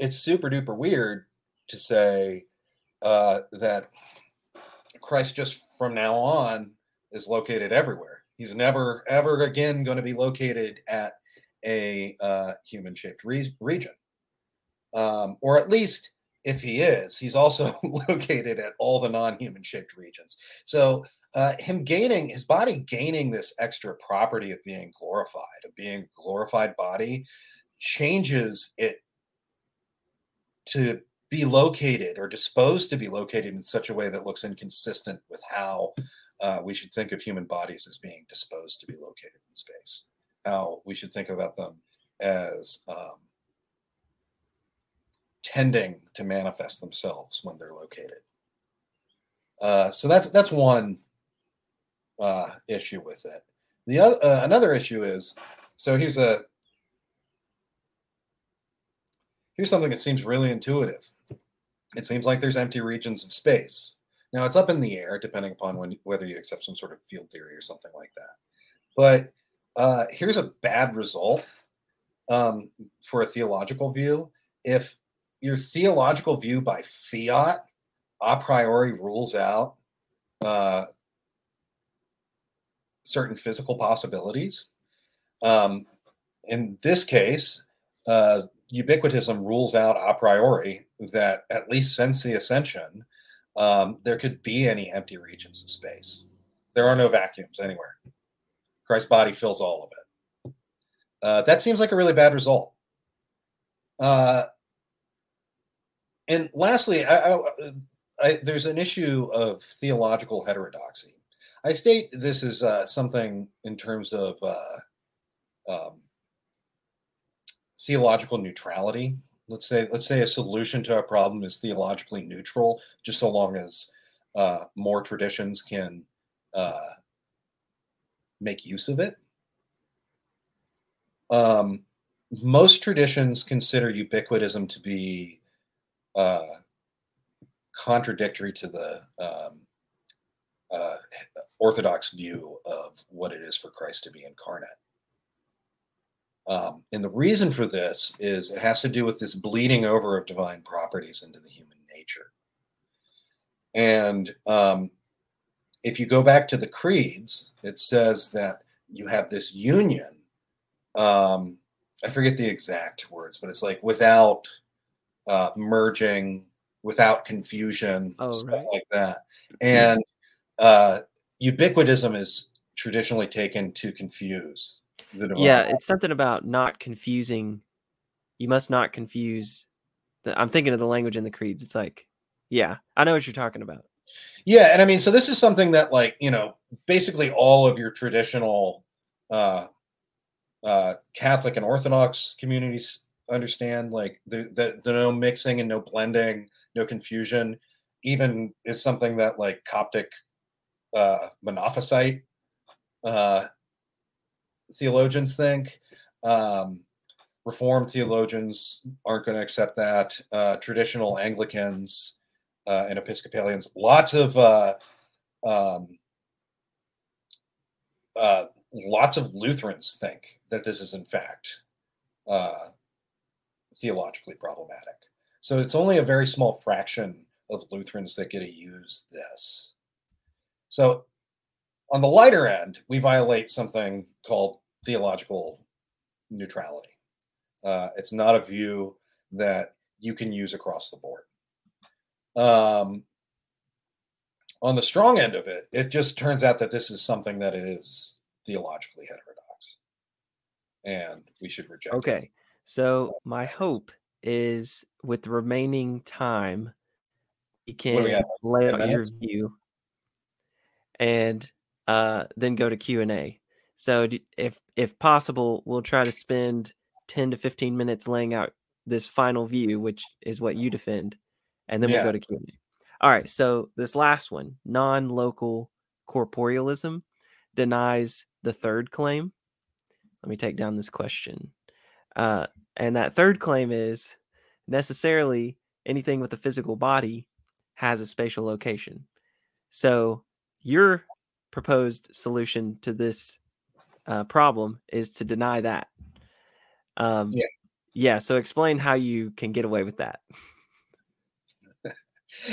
it's super duper weird to say uh, that Christ just from now on is located everywhere. He's never ever again going to be located at a uh, human-shaped re- region um, or at least if he is, he's also located at all the non-human shaped regions. So uh, him gaining his body gaining this extra property of being glorified, of being glorified body, changes it to be located or disposed to be located in such a way that looks inconsistent with how uh, we should think of human bodies as being disposed to be located in space. How we should think about them as um, tending to manifest themselves when they're located. Uh, so that's that's one uh, issue with it. The other uh, another issue is so here's a here's something that seems really intuitive. It seems like there's empty regions of space. Now it's up in the air, depending upon when whether you accept some sort of field theory or something like that. But uh, here's a bad result um, for a theological view. If your theological view by fiat a priori rules out uh, certain physical possibilities. Um, in this case, uh, ubiquitism rules out a priori that at least since the ascension, um, there could be any empty regions of space. There are no vacuums anywhere. Christ's body fills all of it. Uh, that seems like a really bad result. Uh, and lastly, I, I, I, there's an issue of theological heterodoxy. I state this is uh, something in terms of uh, um, theological neutrality. Let's say let's say a solution to a problem is theologically neutral, just so long as uh, more traditions can uh, make use of it. Um, most traditions consider ubiquitism to be uh, contradictory to the um, uh, orthodox view of what it is for Christ to be incarnate. Um, and the reason for this is it has to do with this bleeding over of divine properties into the human nature. And um, if you go back to the creeds, it says that you have this union. Um, I forget the exact words, but it's like without uh, merging without confusion, oh, stuff right. like that. And uh, ubiquitism is traditionally taken to confuse. Yeah, it's something about not confusing. You must not confuse. The, I'm thinking of the language in the creeds. It's like, yeah, I know what you're talking about. Yeah, and I mean, so this is something that, like, you know, basically all of your traditional uh, uh, Catholic and Orthodox communities understand like the, the, the no mixing and no blending no confusion even is something that like coptic uh monophysite uh theologians think um reformed theologians aren't going to accept that uh traditional anglicans uh and episcopalians lots of uh um uh lots of lutherans think that this is in fact uh theologically problematic. So it's only a very small fraction of Lutherans that get to use this. So on the lighter end, we violate something called theological neutrality. Uh, it's not a view that you can use across the board. Um, on the strong end of it, it just turns out that this is something that is theologically heterodox. and we should reject it. Okay. So my hope is with the remaining time, you we can lay out your view and uh, then go to Q and A. So if if possible, we'll try to spend ten to fifteen minutes laying out this final view, which is what you defend, and then Yeah. we'll go to Q and A. All right. So this last one, non-local corporealism, denies the third claim. Let me take down this question. Uh, and that third claim is necessarily anything with a physical body has a spatial location. So your proposed solution to this uh, problem is to deny that. Um, Yeah. Yeah. So explain how you can get away with that.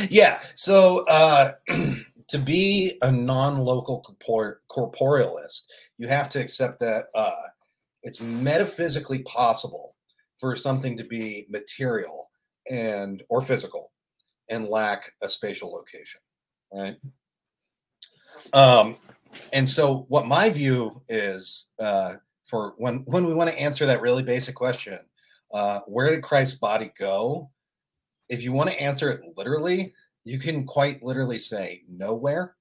Yeah. So uh, to be a non-local corpor- corporealist, you have to accept that uh, it's metaphysically possible for something to be material and or physical and lack a spatial location, right? Um, and so, what my view is uh, for when when we want to answer that really basic question, uh, where did Christ's body go? if you want to answer it literally, you can quite literally say nowhere.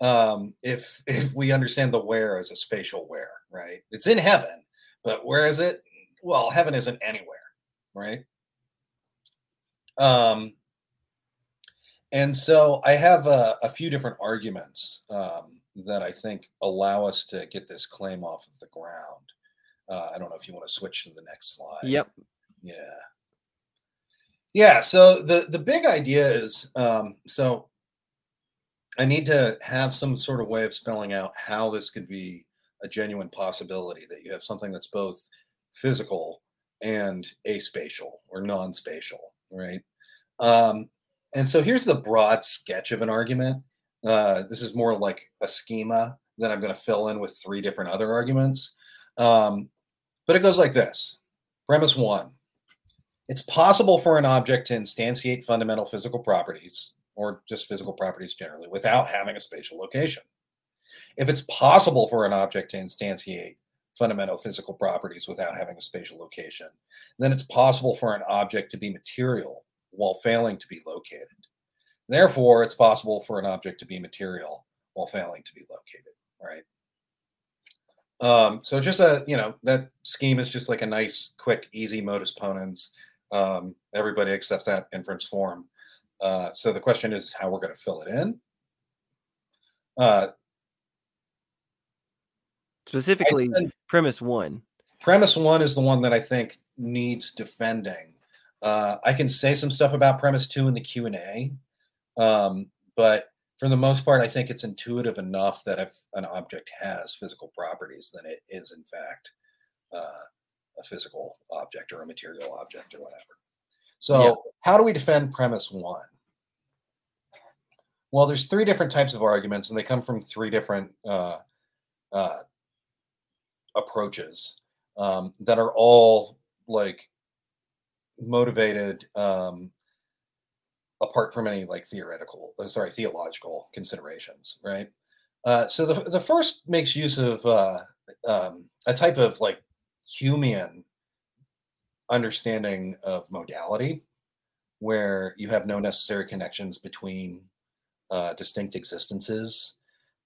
Um, if if we understand the where as a spatial where, right? It's in heaven, but where is it? Well, heaven isn't anywhere, right? Um, and so I have a, a few different arguments um, that I think allow us to get this claim off of the ground. Uh, I don't know if you want to switch to the next slide. Yep. Yeah. Yeah. So the the big idea is um, so I need to have some sort of way of spelling out how this could be a genuine possibility that you have something that's both physical and aspatial or non-spatial, right? Um, and so here's the broad sketch of an argument. Uh, this is more like a schema that I'm going to fill in with three different other arguments. Um, but it goes like this Premise one it's possible for an object to instantiate fundamental physical properties, or just physical properties generally, without having a spatial location. If it's possible for an object to instantiate fundamental physical properties without having a spatial location, then it's possible for an object to be material while failing to be located. Therefore, it's possible for an object to be material while failing to be located, right? Um, so just a you know that scheme is just like a nice, quick, easy modus ponens. Um, everybody accepts that inference form. Uh, so the question is how we're going to fill it in. Uh, Specifically, spend- premise one. premise one is the one that I think needs defending. Uh, I can say some stuff about premise two in the Q and A, um, but for the most part, I think it's intuitive enough that if an object has physical properties, then it is in fact uh, a physical object or a material object or whatever. So, Yeah. how do we defend premise one? Well, there's three different types of arguments, and they come from three different uh, uh, approaches um, that are all like motivated um, apart from any like theoretical, uh, sorry, theological considerations, right? Uh, so the the first makes use of uh, um, a type of like Humean understanding of modality, where you have no necessary connections between uh, distinct existences.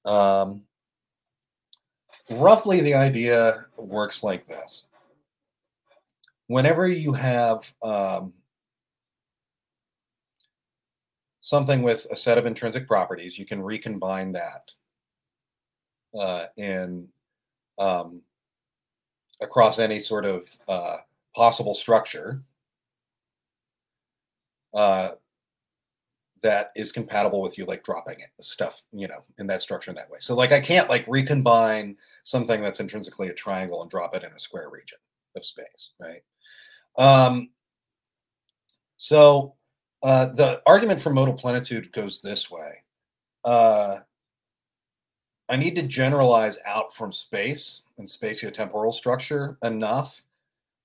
Um, roughly, the idea works like this: whenever you have um, something with a set of intrinsic properties, you can recombine that uh, in um, across any sort of uh, possible structure uh, that is compatible with you, like dropping it stuff, you know, in that structure in that way. So, like, I can't like recombine something that's intrinsically a triangle and drop it in a square region of space, right? Um, so uh, the argument for modal plenitude goes this way. Uh, I need to generalize out from space and spatiotemporal structure enough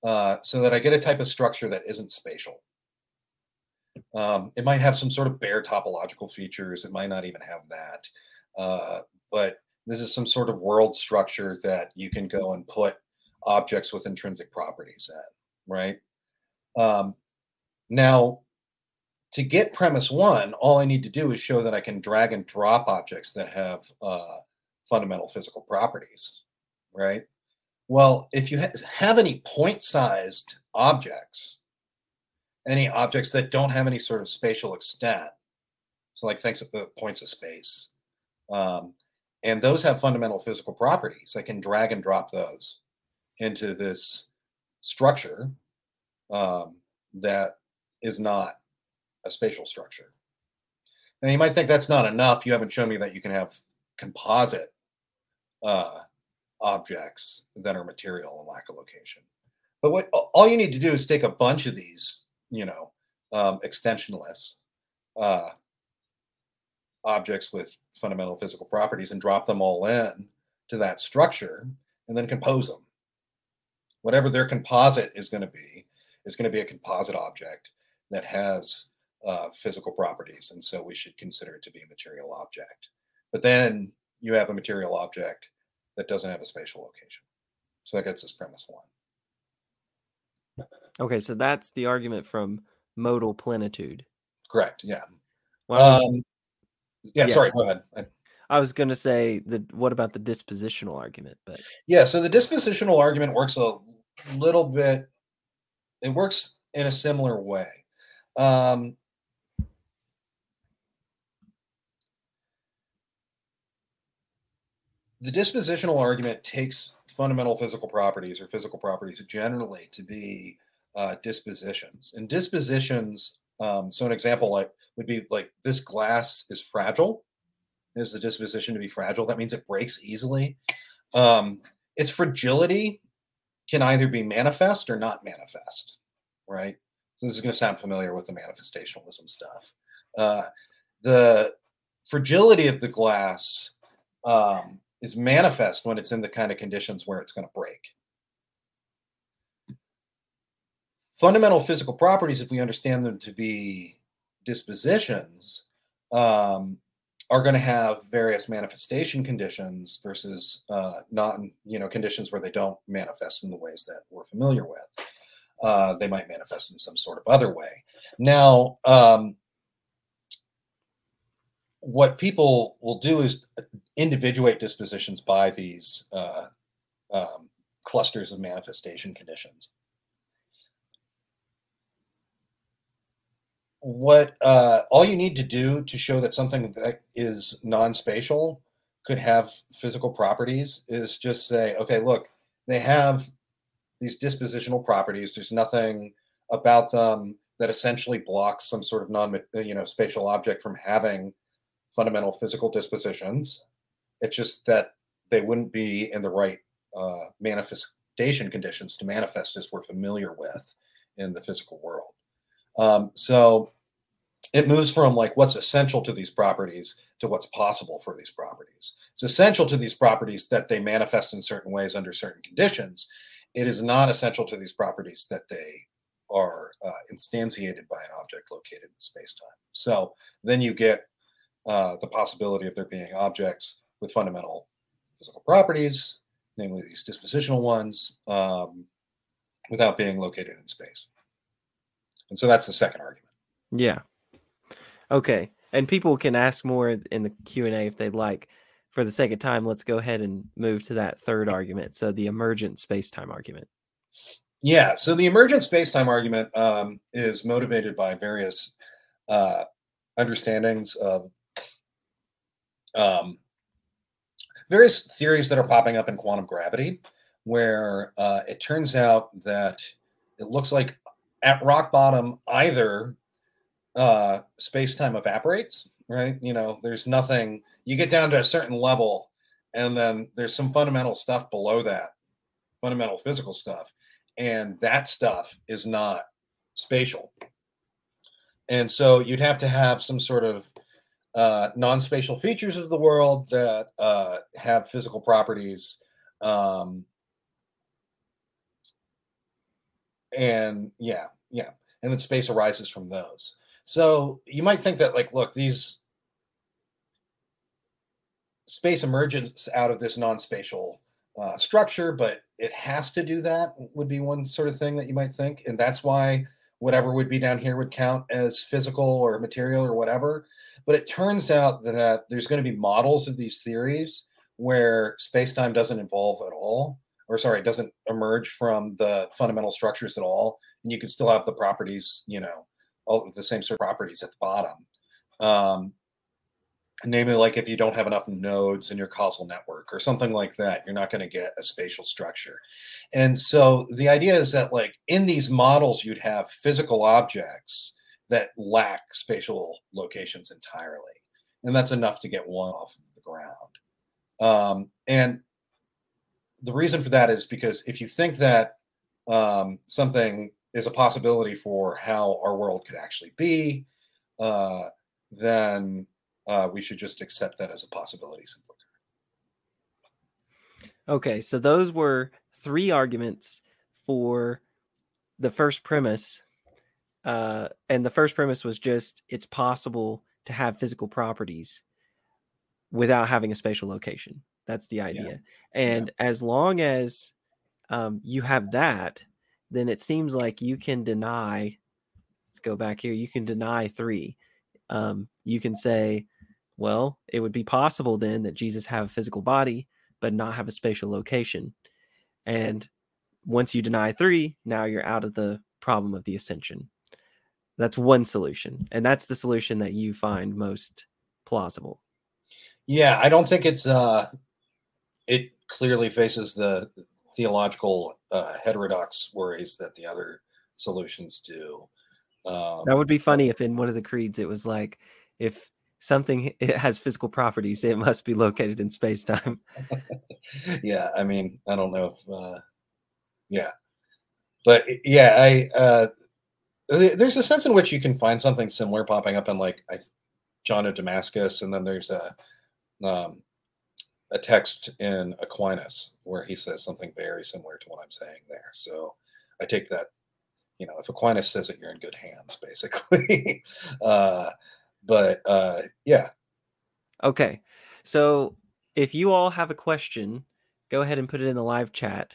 uh, so that I get a type of structure that isn't spatial. Um, it might have some sort of bare topological features. It might not even have that. Uh, but this is some sort of world structure that you can go and put objects with intrinsic properties in, right? Um, now, to get premise one, all I need to do is show that I can drag and drop objects that have uh, fundamental physical properties, right? Well, if you ha have any point-sized objects, any objects that don't have any sort of spatial extent, so like things at the points of space, um, and those have fundamental physical properties, I can drag and drop those into this structure um, that is not a spatial structure. Now you might think that's not enough. You haven't shown me that you can have composite uh, objects that are material and lack a location. But what all you need to do is take a bunch of these, you know, um, extensionless uh, objects with fundamental physical properties and drop them all in to that structure and then compose them. Whatever their composite is going to be, is going to be a composite object that has uh, physical properties. And so we should consider it to be a material object. But then you have a material object that doesn't have a spatial location. So that gets us premise one. Okay, so that's the argument from modal plenitude. Correct. Yeah. Well, Um, yeah, yeah. Sorry. Go ahead. I- I was going to say the what about the dispositional argument? But Yeah, so the dispositional argument works a little bit, it works in a similar way. Um, the dispositional argument takes fundamental physical properties or physical properties generally to be uh, dispositions. And dispositions, um, so an example like would be like this glass is fragile. Is the disposition to be fragile? That means it breaks easily. Um, its fragility can either be manifest or not manifest, right? So this is going to sound familiar with the manifestationalism stuff. Uh, the fragility of the glass um, is manifest when it's in the kind of conditions where it's going to break. Fundamental physical properties, if we understand them to be dispositions, um, are going to have various manifestation conditions versus uh, not, you know, conditions where they don't manifest in the ways that we're familiar with. Uh, they might manifest in some sort of other way. Now, um, what people will do is individuate dispositions by these uh, um, clusters of manifestation conditions. What uh, all you need to do to show that something that is non-spatial could have physical properties is just say, okay, look, they have these dispositional properties. There's nothing about them that essentially blocks some sort of non, you know, spatial object from having fundamental physical dispositions. It's just that they wouldn't be in the right uh, manifestation conditions to manifest as we're familiar with in the physical world. Um, so it moves from like what's essential to these properties to what's possible for these properties. It's essential to these properties that they manifest in certain ways under certain conditions. It is not essential to these properties that they are uh, instantiated by an object located in space-time. So then you get uh, the possibility of there being objects with fundamental physical properties, namely these dispositional ones, um, without being located in space. And so that's the second argument. yeah. Okay. And people can ask more in the Q&A if they'd like. For the sake of time, let's go ahead and move to that third argument. So the emergent space-time argument. Yeah. So the emergent space-time argument um, is motivated by various uh, understandings of um, various theories that are popping up in quantum gravity, where uh, it turns out that it looks like at rock bottom, either uh, space time evaporates, right? You know, there's nothing, you get down to a certain level, and then there's some fundamental stuff below that, fundamental physical stuff. And that stuff is not spatial. And so you'd have to have some sort of uh, non-spatial features of the world that uh, have physical properties um, and yeah yeah and then space arises from those so you might think that like look these space emerges out of this non-spatial uh, structure, but it has to do that. Would be one sort of thing that you might think, and that's why whatever would be down here would count as physical or material or whatever. But it turns out that there's going to be models of these theories where space time doesn't evolve at all, or sorry, it doesn't emerge from the fundamental structures at all, and you can still have the properties, you know, all the same sort of properties at the bottom. Um, namely, like if you don't have enough nodes in your causal network or something like that, you're not going to get a spatial structure. And so the idea is that, like in these models, you'd have physical objects that lack spatial locations entirely. And that's enough to get one off of the ground. Um, and the reason for that is because if you think that um, something is a possibility for how our world could actually be, uh, then uh, we should just accept that as a possibility simply. Okay, so those were three arguments for the first premise. Uh, and the first premise was just it's possible to have physical properties without having a spatial location. That's the idea. Yeah. And yeah. as long as um, you have that, then it seems like you can deny. Let's go back here. You can deny three. Um, you can say, well, it would be possible then that Jesus have a physical body, but not have a spatial location. And once you deny three, now you're out of the problem of the ascension. That's one solution. And that's the solution that you find most plausible. Yeah, I don't think it's uh it clearly faces the theological uh, heterodox worries that the other solutions do. Um, that would be funny if in one of the creeds it was like if something it has physical properties, it must be located in space time. yeah, I mean, I don't know if, uh, yeah, but yeah, I uh, there's a sense in which you can find something similar popping up in like I, John of Damascus, and then there's a um, a text in Aquinas where he says something very similar to what I'm saying there. So I take that, you know, if Aquinas says it, you're in good hands, basically. uh, but uh, yeah. Okay. So if you all have a question, go ahead and put it in the live chat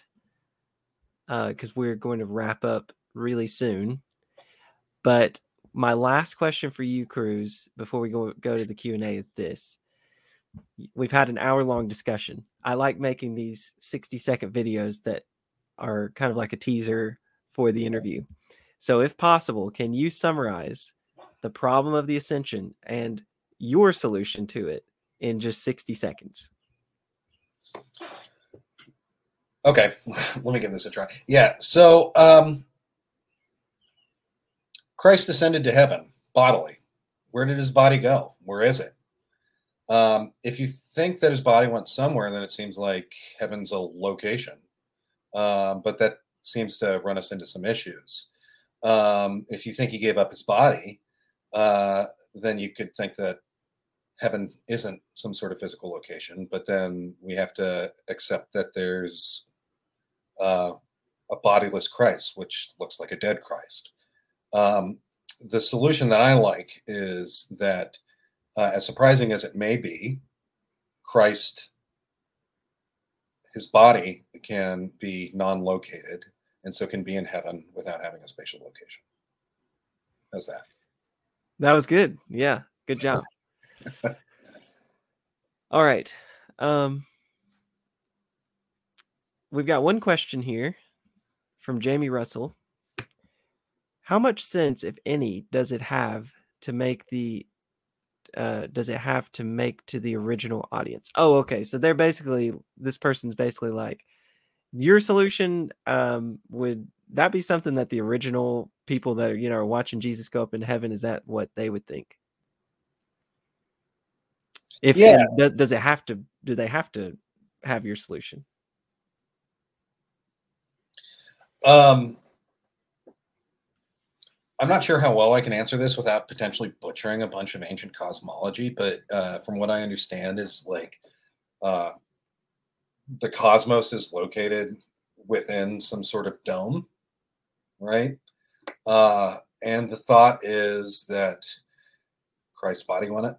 because uh, we're going to wrap up really soon. But my last question for you, Cruz, before we go go to the Q and A, is this: We've had an hour long discussion. I like making these sixty second videos that are kind of like a teaser for the interview. So, if possible, can you summarize the problem of the ascension and your solution to it in just 60 seconds. Okay, let me give this a try. Yeah, so um, Christ ascended to heaven bodily. Where did his body go? Where is it? Um, if you think that his body went somewhere, then it seems like heaven's a location. Um, but that seems to run us into some issues. Um, if you think he gave up his body, uh, then you could think that heaven isn't some sort of physical location. But then we have to accept that there's uh, a bodiless Christ, which looks like a dead Christ. Um, the solution that I like is that, uh, as surprising as it may be, Christ, his body can be non located and so can be in heaven without having a spatial location. How's that? That was good. Yeah, good job. All right. Um we've got one question here from Jamie Russell. How much sense, if any, does it have to make the uh, does it have to make to the original audience? Oh, okay. So they're basically this person's basically like your solution um, would that be something that the original people that are you know are watching Jesus go up in heaven is that what they would think? If yeah, does, does it have to? Do they have to have your solution? Um, I'm not sure how well I can answer this without potentially butchering a bunch of ancient cosmology, but uh, from what I understand, is like uh, the cosmos is located within some sort of dome, right? Uh, and the thought is that Christ's body went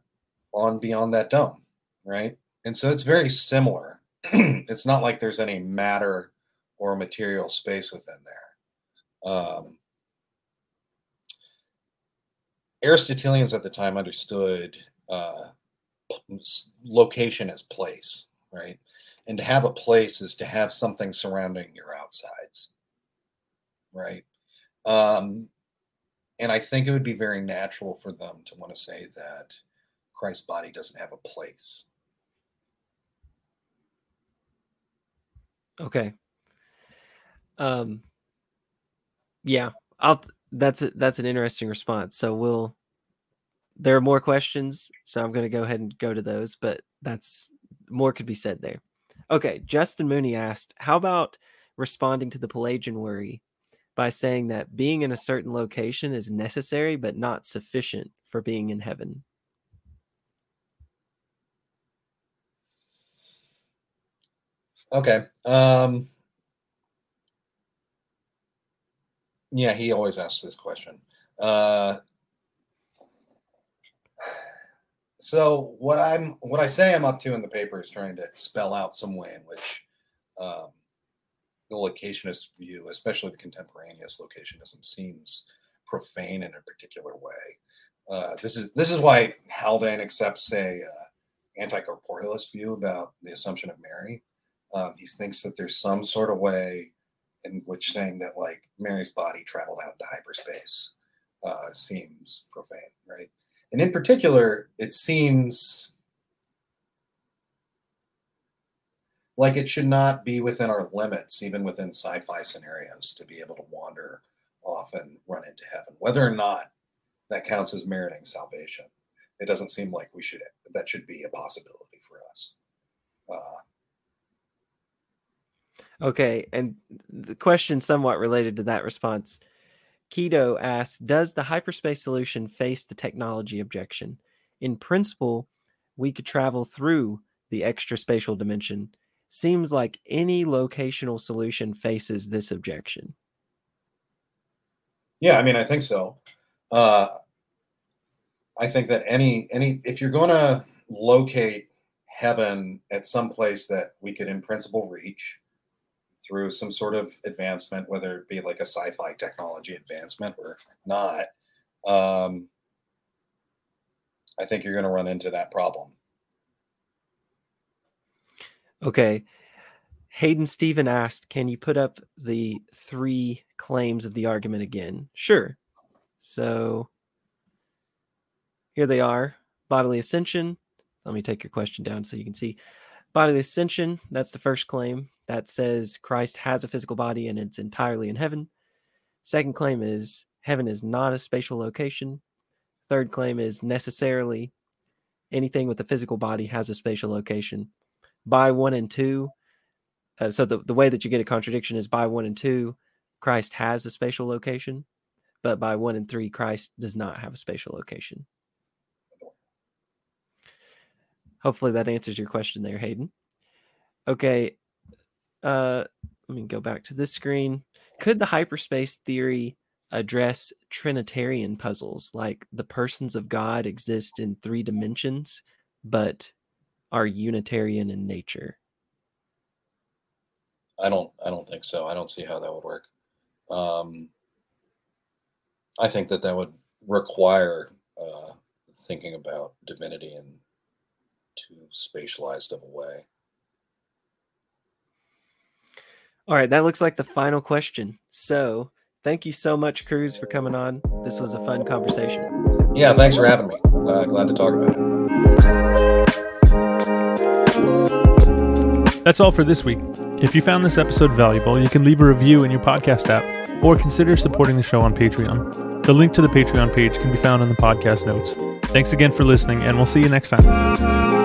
on beyond that dome, right? And so it's very similar it's not like there's any matter or material space within there. Um, Aristotelians at the time understood uh, location as place, right? And to have a place is to have something surrounding your outsides, right? Um, and I think it would be very natural for them to want to say that Christ's body doesn't have a place. Okay. Um yeah, I'll that's a, that's an interesting response. So we'll there are more questions, so I'm going to go ahead and go to those, but that's more could be said there. Okay, Justin Mooney asked, "How about responding to the Pelagian worry by saying that being in a certain location is necessary but not sufficient for being in heaven?" Okay. Um Yeah, he always asks this question. Uh, so what I'm what I say I'm up to in the paper is trying to spell out some way in which um, the locationist view, especially the contemporaneous locationism, seems profane in a particular way. Uh, this is this is why Haldane accepts a uh, anti-corporealist view about the assumption of Mary. Um, he thinks that there's some sort of way in which saying that like Mary's body traveled out into hyperspace uh, seems profane, right? And in particular, it seems like it should not be within our limits, even within sci-fi scenarios, to be able to wander off and run into heaven, whether or not that counts as meriting salvation. It doesn't seem like we should that should be a possibility for us. Uh, Okay, and the question somewhat related to that response. Keto asks, does the hyperspace solution face the technology objection? In principle, we could travel through the extra spatial dimension. Seems like any locational solution faces this objection. Yeah, I mean, I think so. Uh, I think that any any if you're going to locate heaven at some place that we could in principle reach, through some sort of advancement, whether it be like a sci-fi technology advancement or not, um, I think you're going to run into that problem. Okay. Hayden Stephen asked, "Can you put up the three claims of the argument again?" Sure. So here they are: bodily ascension. Let me take your question down so you can see. Bodily ascension. That's the first claim that says Christ has a physical body and it's entirely in heaven. Second claim is heaven is not a spatial location. Third claim is necessarily anything with a physical body has a spatial location. By one and two, uh, so the, the way that you get a contradiction is by one and two, Christ has a spatial location, but by one and three, Christ does not have a spatial location. Hopefully that answers your question there, Hayden. Okay, uh, let me go back to this screen. Could the hyperspace theory address Trinitarian puzzles like the persons of God exist in three dimensions, but are Unitarian in nature? I don't. I don't think so. I don't see how that would work. Um, I think that that would require uh, thinking about divinity in too spatialized of a way. All right, that looks like the final question. So, thank you so much, Cruz, for coming on. This was a fun conversation. Yeah, thanks for having me. Uh, glad to talk about it. That's all for this week. If you found this episode valuable, you can leave a review in your podcast app or consider supporting the show on Patreon. The link to the Patreon page can be found in the podcast notes. Thanks again for listening, and we'll see you next time.